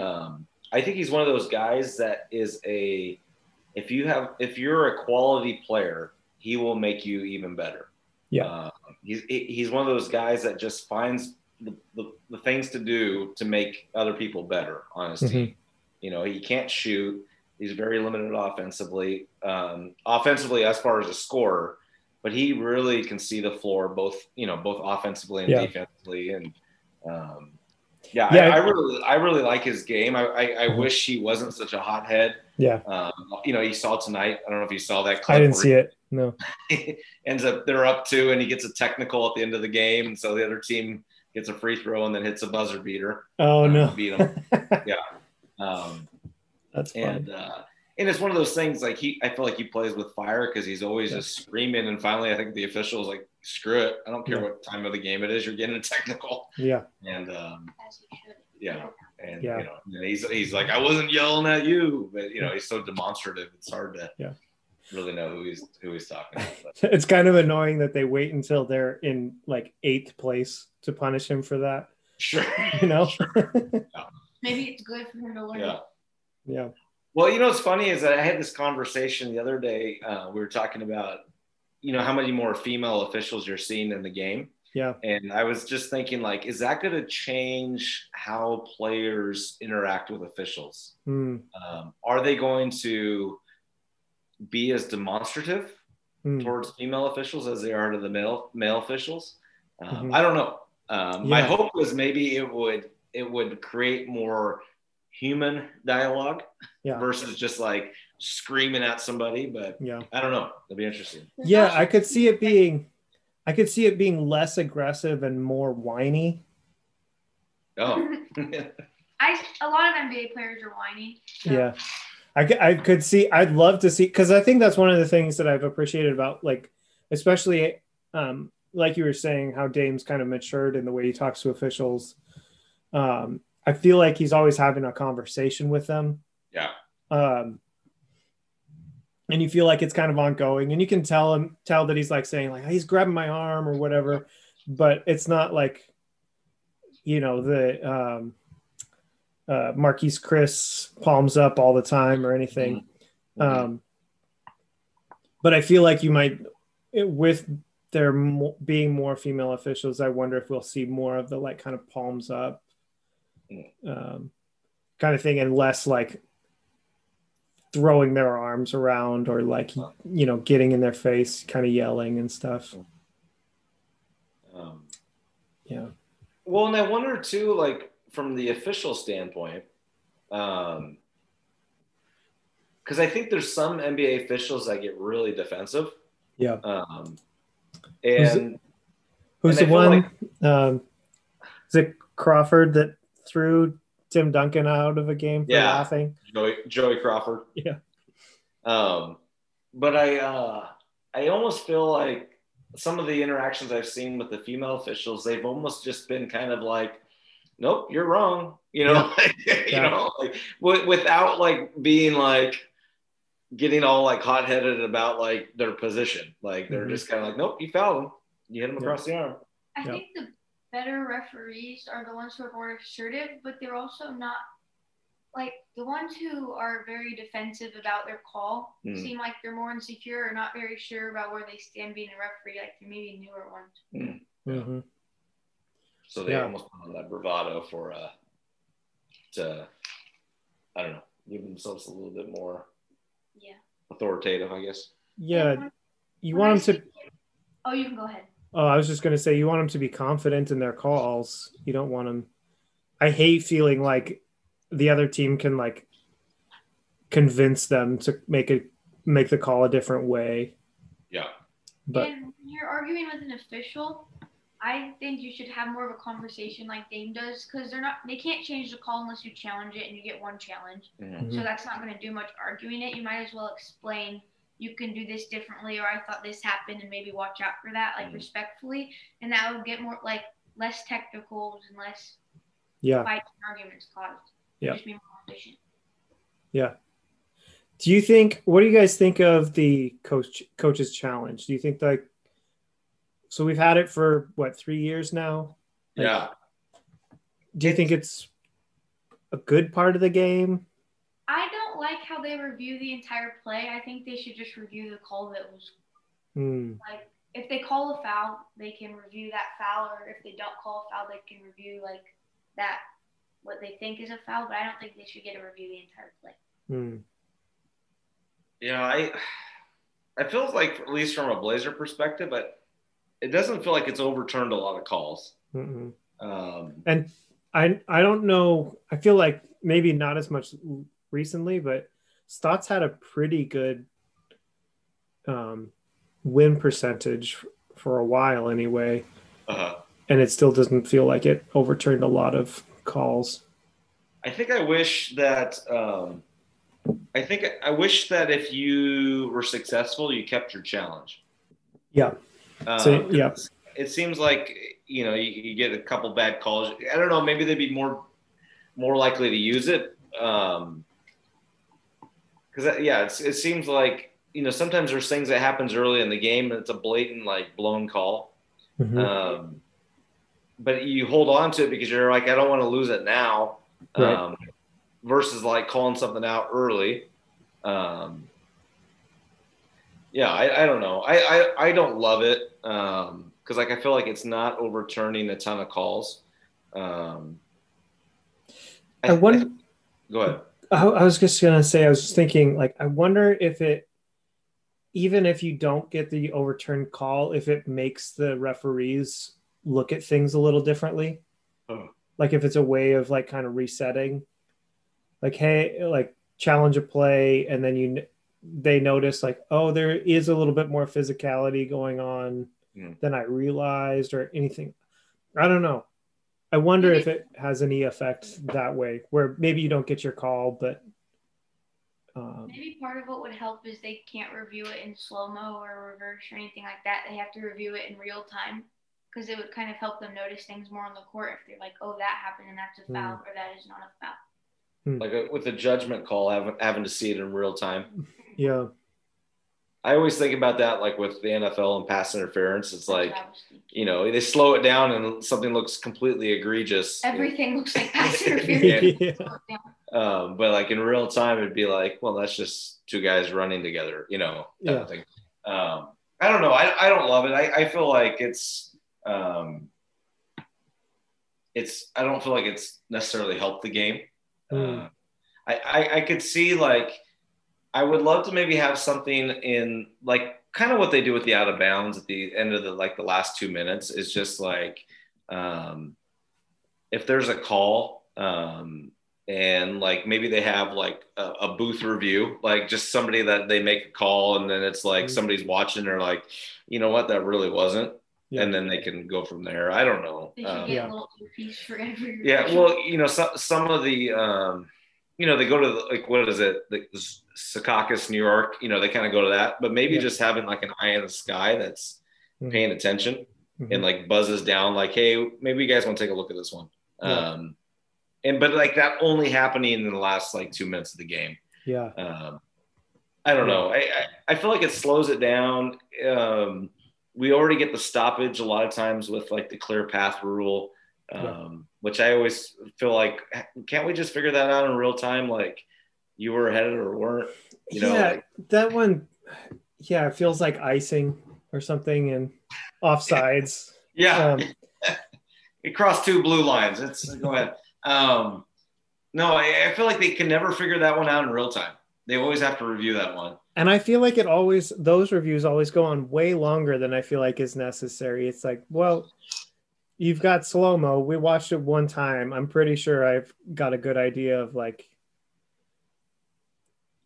Um, I think he's one of those guys that is a. If you have, if you're a quality player, he will make you even better. Yeah. Uh, he's he's one of those guys that just finds the, the, the things to do to make other people better on his Mhm. team. You know, he can't shoot. He's very limited offensively. Um, offensively, as far as a scorer, but he really can see the floor, both you know, both offensively and Yeah. defensively. And um, yeah, Yeah, I, I really, I really like his game. I, I, I Mhm. wish he wasn't such a hothead. Yeah. Um, you know, you saw tonight. I don't know if you saw that. Clip I didn't see it. No. ends up they're up two, and he gets a technical at the end of the game, and so the other team gets a free throw and then hits a buzzer beater. Oh, uh, no. beat him. Um, That's funny. and uh, and it's one of those things like he I feel like he plays with fire because he's always Yeah. just screaming and finally I think the officials like screw it I don't care Yeah. what time of the game it is you're getting a technical yeah. and um, As he should. yeah and Yeah. you know and he's he's like I wasn't yelling at you but you know he's so demonstrative it's hard to Yeah. really know who he's who he's talking to It's kind of annoying that they wait until they're in like eighth place to punish him for that. sure You know? Maybe it's good for him to learn. yeah yeah. Well, you know what's funny is that I had this conversation the other day. Uh, we were talking about, you know, how many more female officials you're seeing in the game. Yeah. And I was just thinking, like, is that going to change how players interact with officials? Mm, Um, are they going to be as demonstrative mm. towards female officials as they are to the male male officials? Um, Mhm. I don't know. Um, My hope was maybe it would it would create more human dialogue Yeah. versus just like screaming at somebody. But Yeah. I don't know. It'll be interesting. Yeah, I could see it being I could see it being less aggressive and more whiny. Oh, I a lot of NBA players are whiny. so- Yeah. I could see I'd love to see because I think that's one of the things that I've appreciated about like especially um like you were saying how Dame's kind of matured in the way he talks to officials. Um I feel like he's always having a conversation with them. yeah. um and you feel like it's kind of ongoing and you can tell him tell that he's like saying like he's grabbing my arm or whatever but it's not like you know the um uh Marquese Chriss palms up all the time or anything um but i feel like you might it, with there mo- being more female officials i wonder if we'll see more of the like kind of palms up um kind of thing and less like throwing their arms around or like you know getting in their face kind of yelling and stuff. Um, yeah. Well, and I wonder too, like from the official standpoint, um, because I think there's some NBA officials that get really defensive. yeah. Um, and who's And the one um is it crawford that threw tim duncan out of a game for Yeah. laughing Joey, Joey Crawford. Yeah. Um, but I, uh, I almost feel like some of the interactions I've seen with the female officials, they've almost just been kind of like, "Nope, you're wrong," you know, you Yeah. know, like w- without like being like getting all like hot headed about like their position. Like they're Mhm. just kind of like, "Nope, you fouled him. You hit him Yeah. across the arm." I Yeah. think the better referees are the ones who are more assertive, but they're also not like the ones who are very defensive about their call Mm. seem like they're more insecure or not very sure about where they stand being a referee, like they're maybe newer ones. mm-hmm. So they Yeah. almost want that bravado for uh to I don't know, give themselves a little bit more Yeah. authoritative, I guess. yeah you When want them to see- Oh, you can go ahead. Oh, I was just going to say, you want them to be confident in their calls. You don't want them. I hate feeling like the other team can like convince them to make it make the call a different way. Yeah. But and when you're arguing with an official, I think you should have more of a conversation like Dame does because they're not they can't change the call unless you challenge it and you get one challenge. Mhm. So that's not going to do much arguing it. You might as well explain you can do this differently or I thought this happened and maybe watch out for that like Mhm. respectfully and that would get more like less technicals and less yeah, fights and arguments caused. Yeah. Just be more efficient. do you think? What do you guys think of the coach coaches challenge? Do you think like? So we've had it for what three years now. Like, Yeah. Do you think it's a good part of the game? I don't like how they review the entire play. I think they should just review the call that was Hmm. like if they call a foul, they can review that foul, or if they don't call a foul, they can review like that what they think is a foul. But I don't think they should get a review the entire play. Hmm. Yeah, I I feel like at least from a Blazer perspective, but it doesn't feel like it's overturned a lot of calls. Mm-mm. Um, And I I don't know. I feel like maybe not as much recently, but Stotts had a pretty good um, win percentage for a while anyway, uh, and it still doesn't feel like it overturned a lot of calls. I think I wish that um, I think I wish that if you were successful, you kept your challenge. Yeah. Um, So, yeah. It seems like you know you, you get a couple bad calls. I don't know. Maybe they'd be more more likely to use it. Um, because yeah, it's, it seems like you know sometimes there's things that happens early in the game and it's a blatant like blown call. Mhm. Um, but you hold on to it because you're like, I don't want to lose it now. Right. Um, versus like calling something out early. Um, yeah, I, I don't know. I, I, I don't love it. Um, because like I feel like it's not overturning a ton of calls. Um, I wonder. go ahead. I, I was just gonna say. I was just thinking. Like, I wonder if it, even if you don't get the overturned call, if it makes the referees look at things a little differently. Oh. Like if it's a way of like kind of resetting. Like, hey, like challenge a play, and then you they notice like, oh, there is a little bit more physicality going on Hmm. than I realized, or anything. I don't know. I wonder if it has any effect that way, where maybe you don't get your call, but um, Maybe part of what would help is they can't review it in slow mo or reverse or anything like that. They have to review it in real time because it would kind of help them notice things more on the court if they're like, oh, that happened and that's a foul or that is not a foul. Like uh, with a judgment call, having having to see it in real time. yeah, I always think about that, like with the NFL and pass interference. It's like what I was thinking. you know they slow it down and something looks completely egregious. Everything looks like pass interference. yeah, Yeah. Um, but like in real time, it'd be like, well, that's just two guys running together, you know, type Yeah. of. Um, I don't know. I, I don't love it. I, I feel like it's, um, it's, I don't feel like it's necessarily helped the game. Mm. Uh, I, I, I could see like, I would love to maybe have something in like kind of what they do with the out of bounds at the end of the, like the last two minutes is just like, um, if there's a call, um, and like maybe they have like a, a booth review, like just somebody that they make a call and then it's like Mhm. somebody's watching, they're like, you know what, that really wasn't, Yeah. and then they can go from there. I don't know. Um, Yeah. a little piece for every. yeah, well, you know, some some of the, um, you know, they go to the, like what is it, the Secaucus, New York. You know, they kind of go to that, but maybe Yeah. just having like an eye in the sky that's Mhm. paying attention Mhm. and like buzzes down, like, hey, maybe you guys want to take a look at this one. Yeah. Um, and but like that only happening in the last like two minutes of the game. yeah, Um, I don't know. I, I I feel like it slows it down. Um, we already get the stoppage a lot of times with like the clear path rule, um, Yeah. which I always feel like can't we just figure that out in real time? Like you were ahead or weren't. You know, yeah. like- that one, yeah, it feels like icing or something, and offsides. Yeah, Um, it crossed two blue lines. It's go ahead. Um, no, I, I feel like they can never figure that one out in real time. They always have to review that one. and I feel like it always those reviews always go on way longer than I feel like is necessary. It's like, well, you've got slow mo. We watched it one time. I'm pretty sure I've got a good idea of like,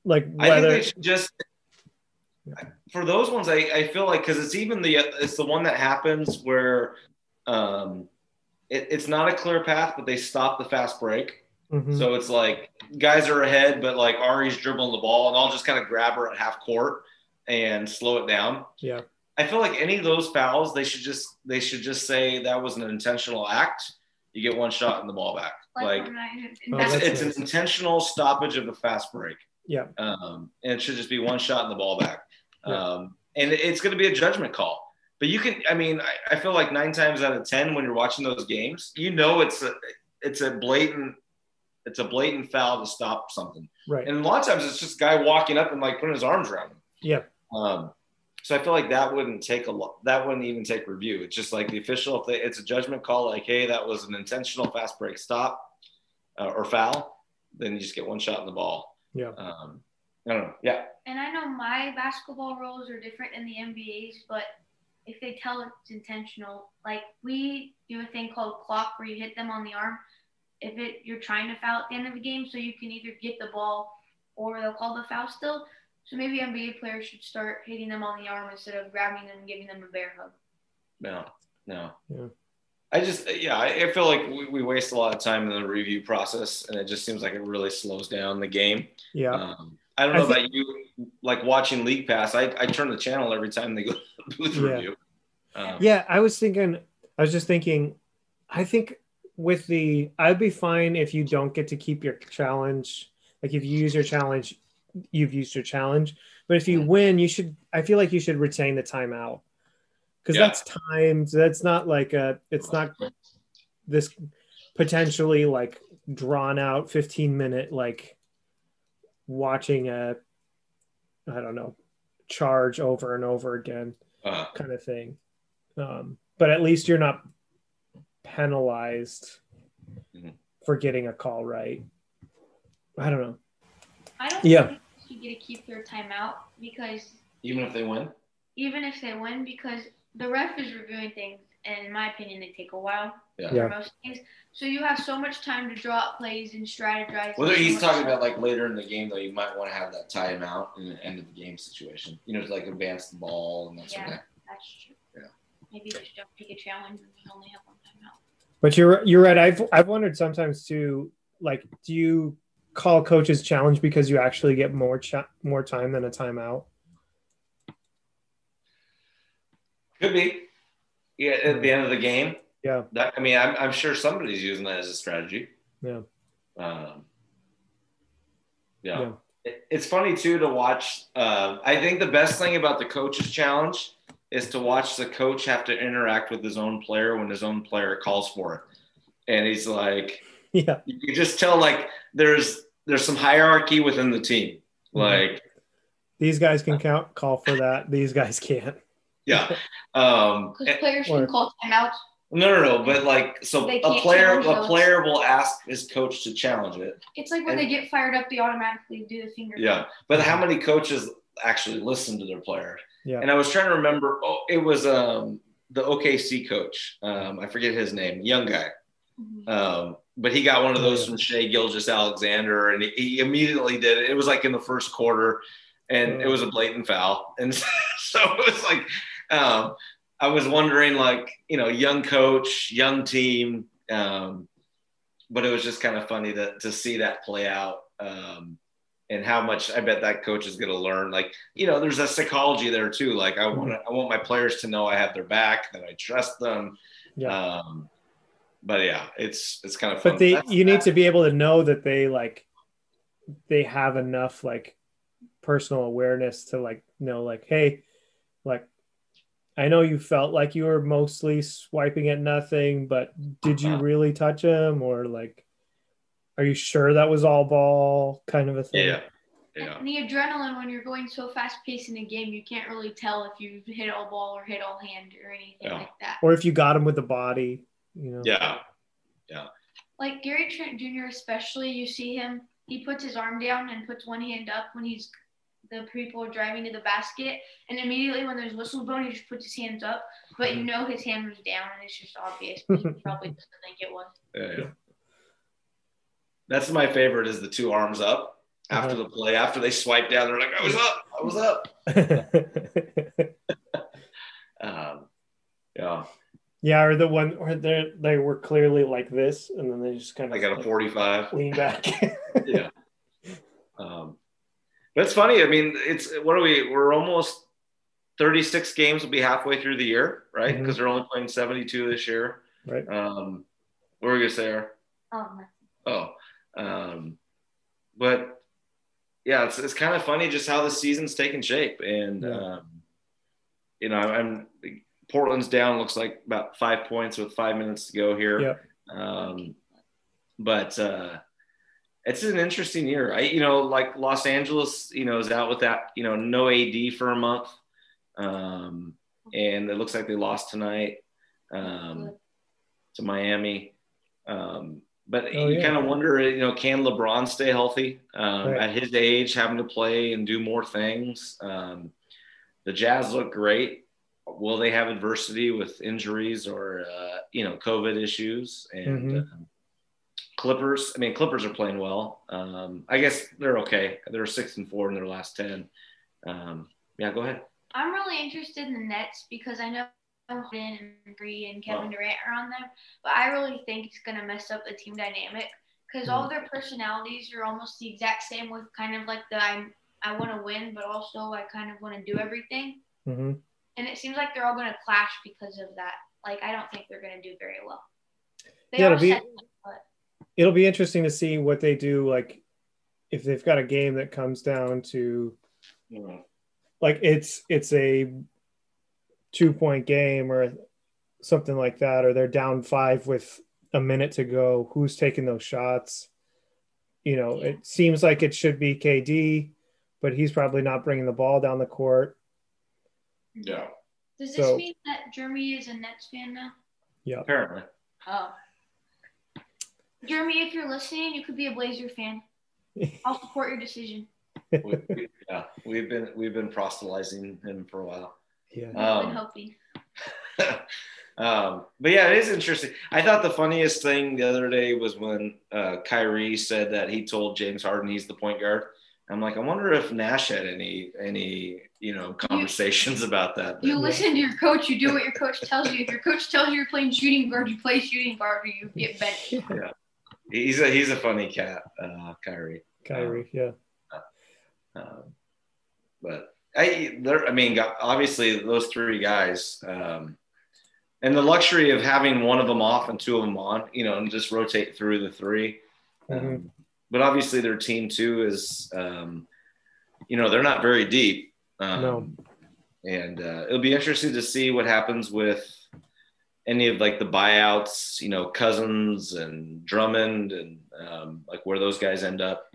like I think they should just for those ones. I, I feel like because it's even the it's the one that happens where um, it, it's not a clear path, but they stop the fast break. Mhm. So it's like guys are ahead, but like Ari's dribbling the ball, and I'll just kind of grab her at half court and slow it down. yeah, I feel like any of those fouls, they should just they should just say that was an intentional act. You get one shot and the ball back. Like when I- Oh, it's, it's nice. an intentional stoppage of the fast break. Yeah, Um, and it should just be one shot in the ball back. Yeah. Um, and it's going to be a judgment call. But you can, I mean, I, I feel like nine times out of ten when you're watching those games, you know it's a it's a blatant it's a blatant foul to stop something. right, And a lot of times it's just guy walking up and like putting his arms around him. yeah, Um, so I feel like that wouldn't take a lot. That wouldn't even take review. It's just like the official. If they, it's a judgment call, like, hey, that was an intentional fast break stop uh, or foul, then you just get one shot in the ball. Yeah. Um, I don't know. Yeah. And I know my basketball rules are different than the NBA's, but if they tell it's intentional, like we do a thing called clock where you hit them on the arm. If it you're trying to foul at the end of the game, so you can either get the ball or they'll call the foul still. So maybe NBA players should start hitting them on the arm instead of grabbing them and giving them a bear hug. No. No. Yeah. I just yeah, I, I feel like we, we waste a lot of time in the review process, and it just seems like it really slows down the game. yeah. Um, I don't I know think- about you, like watching League Pass. I, I turn the channel every time they go to the booth Yeah. review. Um, Yeah, I was thinking, I was just thinking, I think with the, I'd be fine if you don't get to keep your challenge. Like if you use your challenge, you've used your challenge. But if you Mhm. win, you should, I feel like you should retain the timeout because Yeah. that's timed. That's not like a, it's not this potentially like drawn out 15 minute, like watching a, I don't know, charge over and over again uh, kind of thing. Um, but at least you're not penalized Mhm. for getting a call right. I don't know. I don't Yeah. think you get to keep their timeout because Even if they win. even if they win, because the ref is reviewing things, and in my opinion, they take a while Yeah. Yeah. for most things. So you have so much time to draw up plays and strategize. Whether and so he's talking stuff. about like later in the game though, you might want to have that timeout in the end of the game situation. You know, to like advance the ball and that sort of Yeah. thing. That's true. Yeah. Maybe just don't take a challenge and we only have one timeout. But you're you're right. I've I've wondered sometimes too. Like, do you call coaches challenge because you actually get more cha- more time than a timeout? Could be. Yeah, at the end of the game. Yeah. That I mean, I'm, I'm sure somebody's using that as a strategy. Yeah. Um, yeah. Yeah. It- it's funny too to watch. Uh, I think the best thing about the coaches challenge is to watch the coach have to interact with his own player when his own player calls for it, and he's like, Yeah. you just tell like there's there's some hierarchy within the team. Mm-hmm. Like, These guys can count call for that. These guys can't. Yeah. Um, Because players can call timeouts. no, no, no. But like, so a player a player will ask his coach to challenge it. It's like when And- they get fired up, they automatically do the finger. Yeah, but how many coaches actually listen to their player? Yeah. And I was trying to remember. Oh, it was um, the OKC coach. Um, I forget his name. Young guy. Mhm. Um, but he got one of those from Shai Gilgeous-Alexander, and he, he immediately did it. It was like in the first quarter, and it was a blatant foul. And so it was like, um, I was wondering, like, you know, young coach, young team, um, but it was just kind of funny to to see that play out. Um, and how much I bet that coach is going to learn. Like, you know, there's a psychology there too. Like, I want I want my players to know I have their back, that I trust them. Yeah. Um, but yeah, it's it's kind of fun. But they That's- you need to be able to know that they like they have enough like personal awareness to like know like hey like I know you felt like you were mostly swiping at nothing, but did you really touch him or like are you sure that was all ball kind of a thing? Yeah. Yeah. And the adrenaline when you're going so fast paced in a game, you can't really tell if you hit all ball or hit all hand or anything Yeah. like that. Or if you got him with the body, you know. Yeah. Yeah. Like Gary Trent Jr. especially, you see him, he puts his arm down and puts one hand up when he's the people driving to the basket, and immediately when there's whistle blown, he just puts his hands up, but you know his hand was down, and it's just obvious. But he probably doesn't think it was. Yeah, yeah. That's my favorite is the two arms up after Uh-huh. the play. After they swipe down, they're like, I was up. I was up. Um, yeah. yeah, or the one where they they were clearly like this and then they just kind of I got a 45. lean back. yeah. Um, but it's funny. I mean, it's what are we? We're almost 36 games will be halfway through the year, right? Mhm. Because they're only playing 72 this year. right. Um, what were we gonna say? Aaron? Oh, no. Oh, um, but yeah, it's, it's kind of funny just how the season's taking shape. And, Yeah. um, you know, I'm Portland's down, looks like about five points with five minutes to go here. Yep. Um, but, uh, it's an interesting year. I, you know, like Los Angeles, you know, is out with that, you know, no AD for a month. Um, and it looks like they lost tonight. Um, to Miami. Um, but Oh, you yeah. kind of wonder, you know, can LeBron stay healthy um, Right. at his age, having to play and do more things? Um, the Jazz look great. Will they have adversity with injuries or uh, you know COVID issues? And Mhm. um, Clippers, I mean, Clippers are playing well. Um, I guess they're okay. They're six and four in their last ten. Um, yeah, go ahead. I'm really interested in the Nets because I know Harden and Bree and Kevin Durant are on them, but I really think it's gonna mess up the team dynamic because all their personalities are almost the exact same with kind of like the I'm I want to win, but also I kind of want to do everything, hmm and it seems like they're all gonna clash because of that. Like I don't think they're gonna do very well. They Yeah, are be- set, but It'll be interesting to see what they do. Like, if they've got a game that comes down to like it's it's a two point game or something like that, or they're down five with a minute to go. Who's taking those shots? You know, Yeah. it seems like it should be KD, but he's probably not bringing the ball down the court. Yeah. Does this So- mean that Jeremy is a Nets fan now? Yeah. Apparently. Oh. Jeremy, if you're listening, you could be a Blazer fan. I'll support your decision. We, we, yeah, we've been we've been proselytizing him for a while. Yeah. Um, been hoping. um, but yeah, it is interesting. I thought the funniest thing the other day was when uh, Kyrie said that he told James Harden he's the point guard. I'm like, I wonder if Nash had any any you know conversations about that. You listen to your coach. You do what your coach tells you. If your coach tells you you're playing shooting guard, you play shooting guard, or you get benched. He's a he's a funny cat, uh, Kyrie. Kyrie, yeah. Um, but I, there, I mean, obviously those three guys, um, and the luxury of having one of them off and two of them on, you know, and just rotate through the 3 Um, Mhm. but obviously their team too is, um, you know, they're not very deep. Um, No. And uh, it'll be interesting to see what happens with any of like the buyouts, you know, Cousins and Drummond and um, like where those guys end up.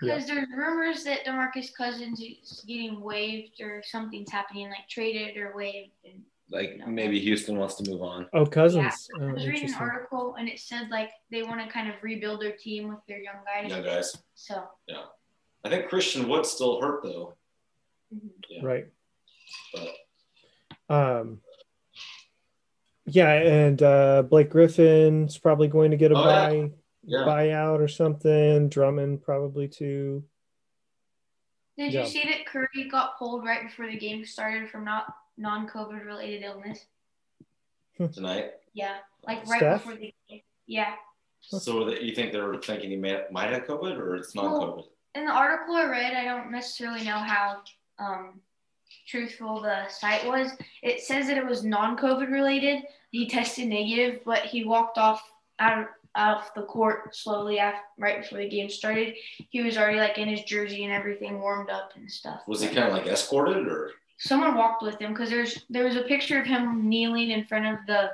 Because there's rumors that Demarcus Cousins is getting waived or something's happening, like traded or waived. And Like No. maybe Houston wants to move on. Oh, cousins. I Oh, was reading an article and it said like they want to kind of rebuild their team with their young guys. Young guys. So Yeah. I think Christian Wood's still hurt though. mhm. Yeah. Right. But Um. Yeah, and uh, Blake Griffin's probably going to get a Oh, buy yeah. yeah, buyout or something. Drummond probably too. did Yeah. you see that Curry got pulled right before the game started from not non-COVID related illness? tonight. Yeah, like right Steph? before the game. Yeah. So that you think they were thinking he may, might have COVID or it's not COVID? in the article I read, I don't necessarily know how um, truthful the site was. It says that it was non-COVID related. He tested negative, but he walked off out of, the court slowly after, right before the game started. He was already like in his jersey and everything warmed up and stuff. Was he kind of like escorted or? Someone walked with him because there's there was a picture of him kneeling in front of the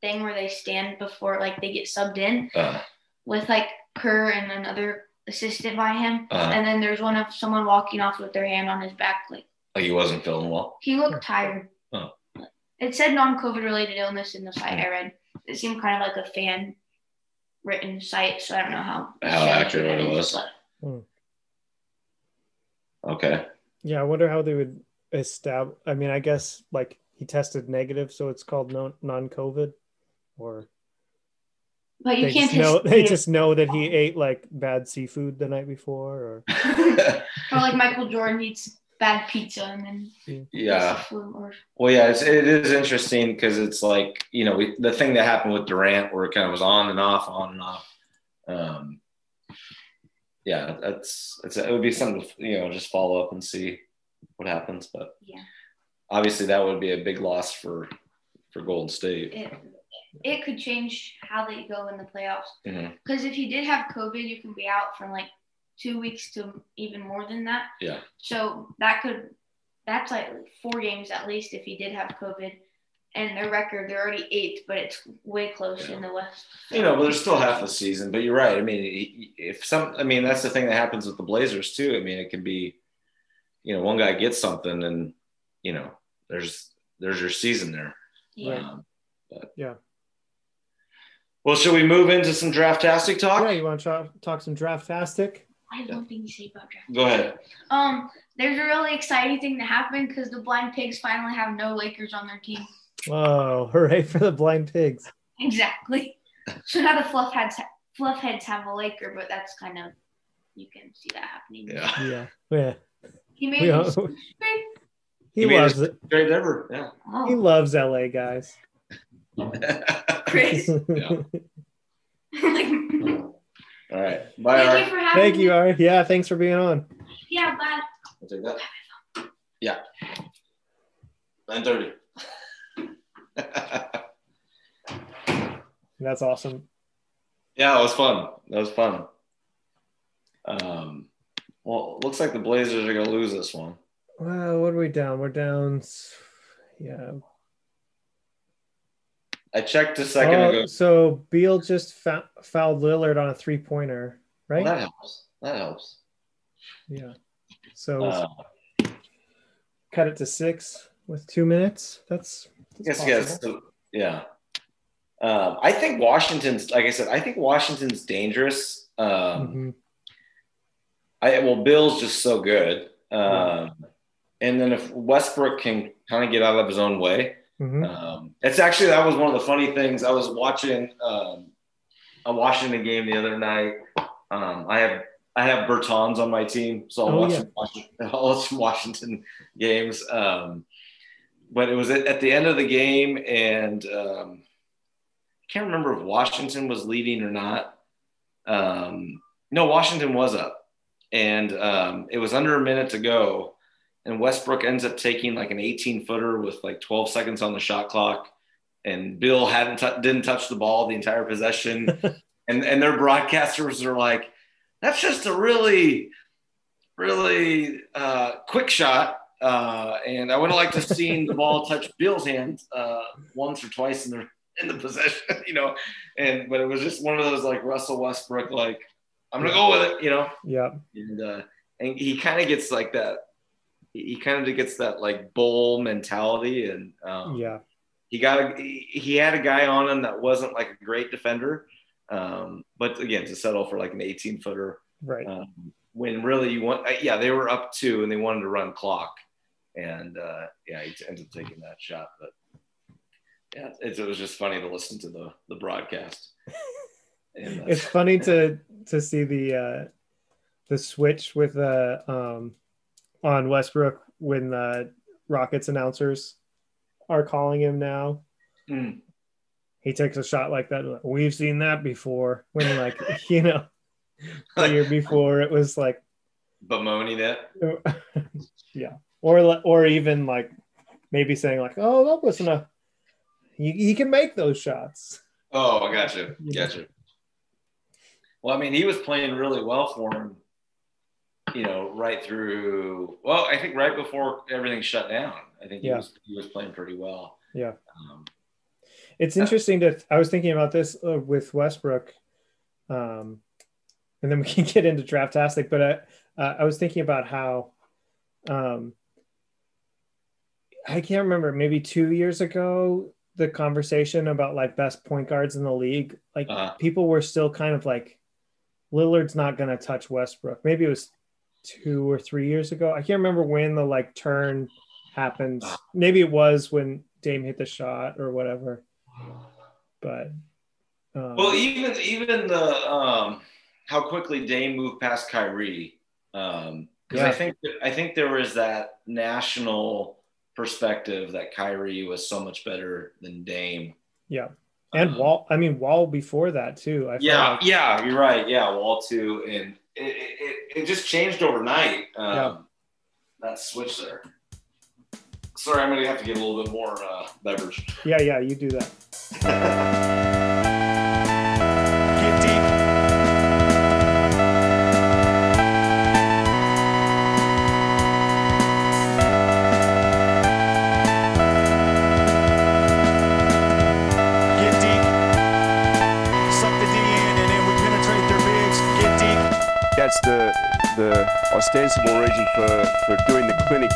thing where they stand before like they get subbed in Uh, with like Kerr and another assistant by him. uh, And then there's one of someone walking off with their hand on his back. Like like he wasn't feeling well. he looked tired. Oh. It said non-COVID related illness in the site hmm. I read. It seemed kind of like a fan written site, so I don't know how How accurate it was. but Okay. Yeah, I wonder how they would establish. I mean, I guess like he tested negative, so it's called non non COVID, or But you they can't just know they just know that he ate like bad seafood the night before, or or like Michael Jordan eats bad pizza and then yeah. or Well, yeah, it's, it is interesting because it's like you know we, the thing that happened with Durant, where it kind of was on and off, on and off. Um, yeah, that's it's, it would be something to you know just follow up and see what happens, but yeah. obviously that would be a big loss for for Golden State. It it could change how they go in the playoffs. Because if you did have COVID, you can be out from like two weeks to even more than that. Yeah. So that could, that's like four games at least if he did have COVID. And their record, they're already eighth, but it's way close in the West. You know, but there's still half the season. But you're right. I mean, if some, I mean, that's the thing that happens with the Blazers too. I mean, it can be, you know, one guy gets something, and you know, there's there's your season there. Yeah. Um, but, Yeah. Well, should we move into some draftastic talk? yeah, you want to talk, talk some draftastic? I have one thing to say about draft. Go ahead. Um, there's a really exciting thing that happened because the Blind Pigs finally have no Lakers on their team. Whoa, hooray for the blind pigs! Exactly. So now the fluff heads fluff heads have a Laker, but that's kind of you can see that happening. Yeah. Yeah, yeah. He made We all- it. He, He made loves it. Great ever. Yeah. He Oh, loves LA guys. Chris. Like, All right. Bye. thank Art. you for having Thank me. you, Ari. Yeah, thanks for being on. Yeah, bye. I'll take that. Yeah. Nine thirty. That's awesome. Yeah, it was fun. That was fun. Um, well, looks like the Blazers are gonna lose this one. Well, what are we down? We're down. Yeah. I checked a second Oh, ago. so Beal just fou- fouled Lillard on a three pointer, right? Well, that helps. That helps. yeah. So Uh, cut it to six. with two minutes. That's, that's Yes, yes. So, yeah. Um, I think Washington's, like I said, I think Washington's dangerous. Um, Mhm. I well, Beal's just so good. Um, and then if Westbrook can kind of get out of his own way, Mhm. um, it's actually that was one of the funny things. I was watching um, a Washington game the other night. Um, I have I have Bertans on my team, so I'll Oh, watch, yeah. some Washington, I'll watch some Washington games. Um, but it was at, at the end of the game, and um, I can't remember if Washington was leading or not. Um, no, Washington was up, and um, it was under a minute to go. And Westbrook ends up taking like an 18 footer with like 12 seconds on the shot clock. And Beal hadn't tou- didn't touch the ball the entire possession. and and their broadcasters are like, that's just a really, really uh, quick shot. Uh, and I would have liked to have seen the ball touch Beal's hand uh, once or twice in the in the possession, you know. And but it was just one of those like Russell Westbrook, like I'm gonna go with it, you know Yeah. and uh, and he kind of gets like that. He kind of gets that like bull mentality, and um, Yeah. he got a, he, had a guy on him that wasn't like a great defender, um, but again to settle for like an 18 footer Right. um, when really you want uh, yeah they were up two and they wanted to run clock, and uh, yeah he ended up taking that shot, but yeah it, it was just funny to listen to the the broadcast. And, uh, it's funny to to see the uh the switch with uh um on Westbrook when the Rockets announcers are calling him now. mm, He takes a shot like that. like, We've seen that before. When like you know the year before it was like bemoaning it. yeah. Or or even like maybe saying like, oh that wasn't a he, he can make those shots. Oh, I got you. Got you. Well, I mean, he was playing really well for him, you know, right through. Well, I think right before everything shut down. I think he Yeah. was he was playing pretty well. Yeah. Um, It's interesting to. I was thinking about this uh, with Westbrook, um, and then we can get into draftastic. But I, uh, I was thinking about how, um, I can't remember. Maybe two years ago, the conversation about like best point guards in the league, like Uh-huh. people were still kind of like, Lillard's not going to touch Westbrook. Maybe it was two or three years ago. I can't remember when the like turn happened. Ah. Maybe it was when Dame hit the shot or whatever. But um, well, even even the um, how quickly Dame moved past Kyrie, Um, because Yeah. I think I think there was that national perspective that Kyrie was so much better than Dame. yeah, and Um, Wall. I mean Wall before that too. I Yeah, like- yeah, you're right. Yeah, Wall too, and it, it, it, just changed overnight. Um, Yeah. That switch there. Sorry, I'm gonna have to get a little bit more uh, beverage. yeah, yeah. You do that. the the ostensible reason for, for doing the clinic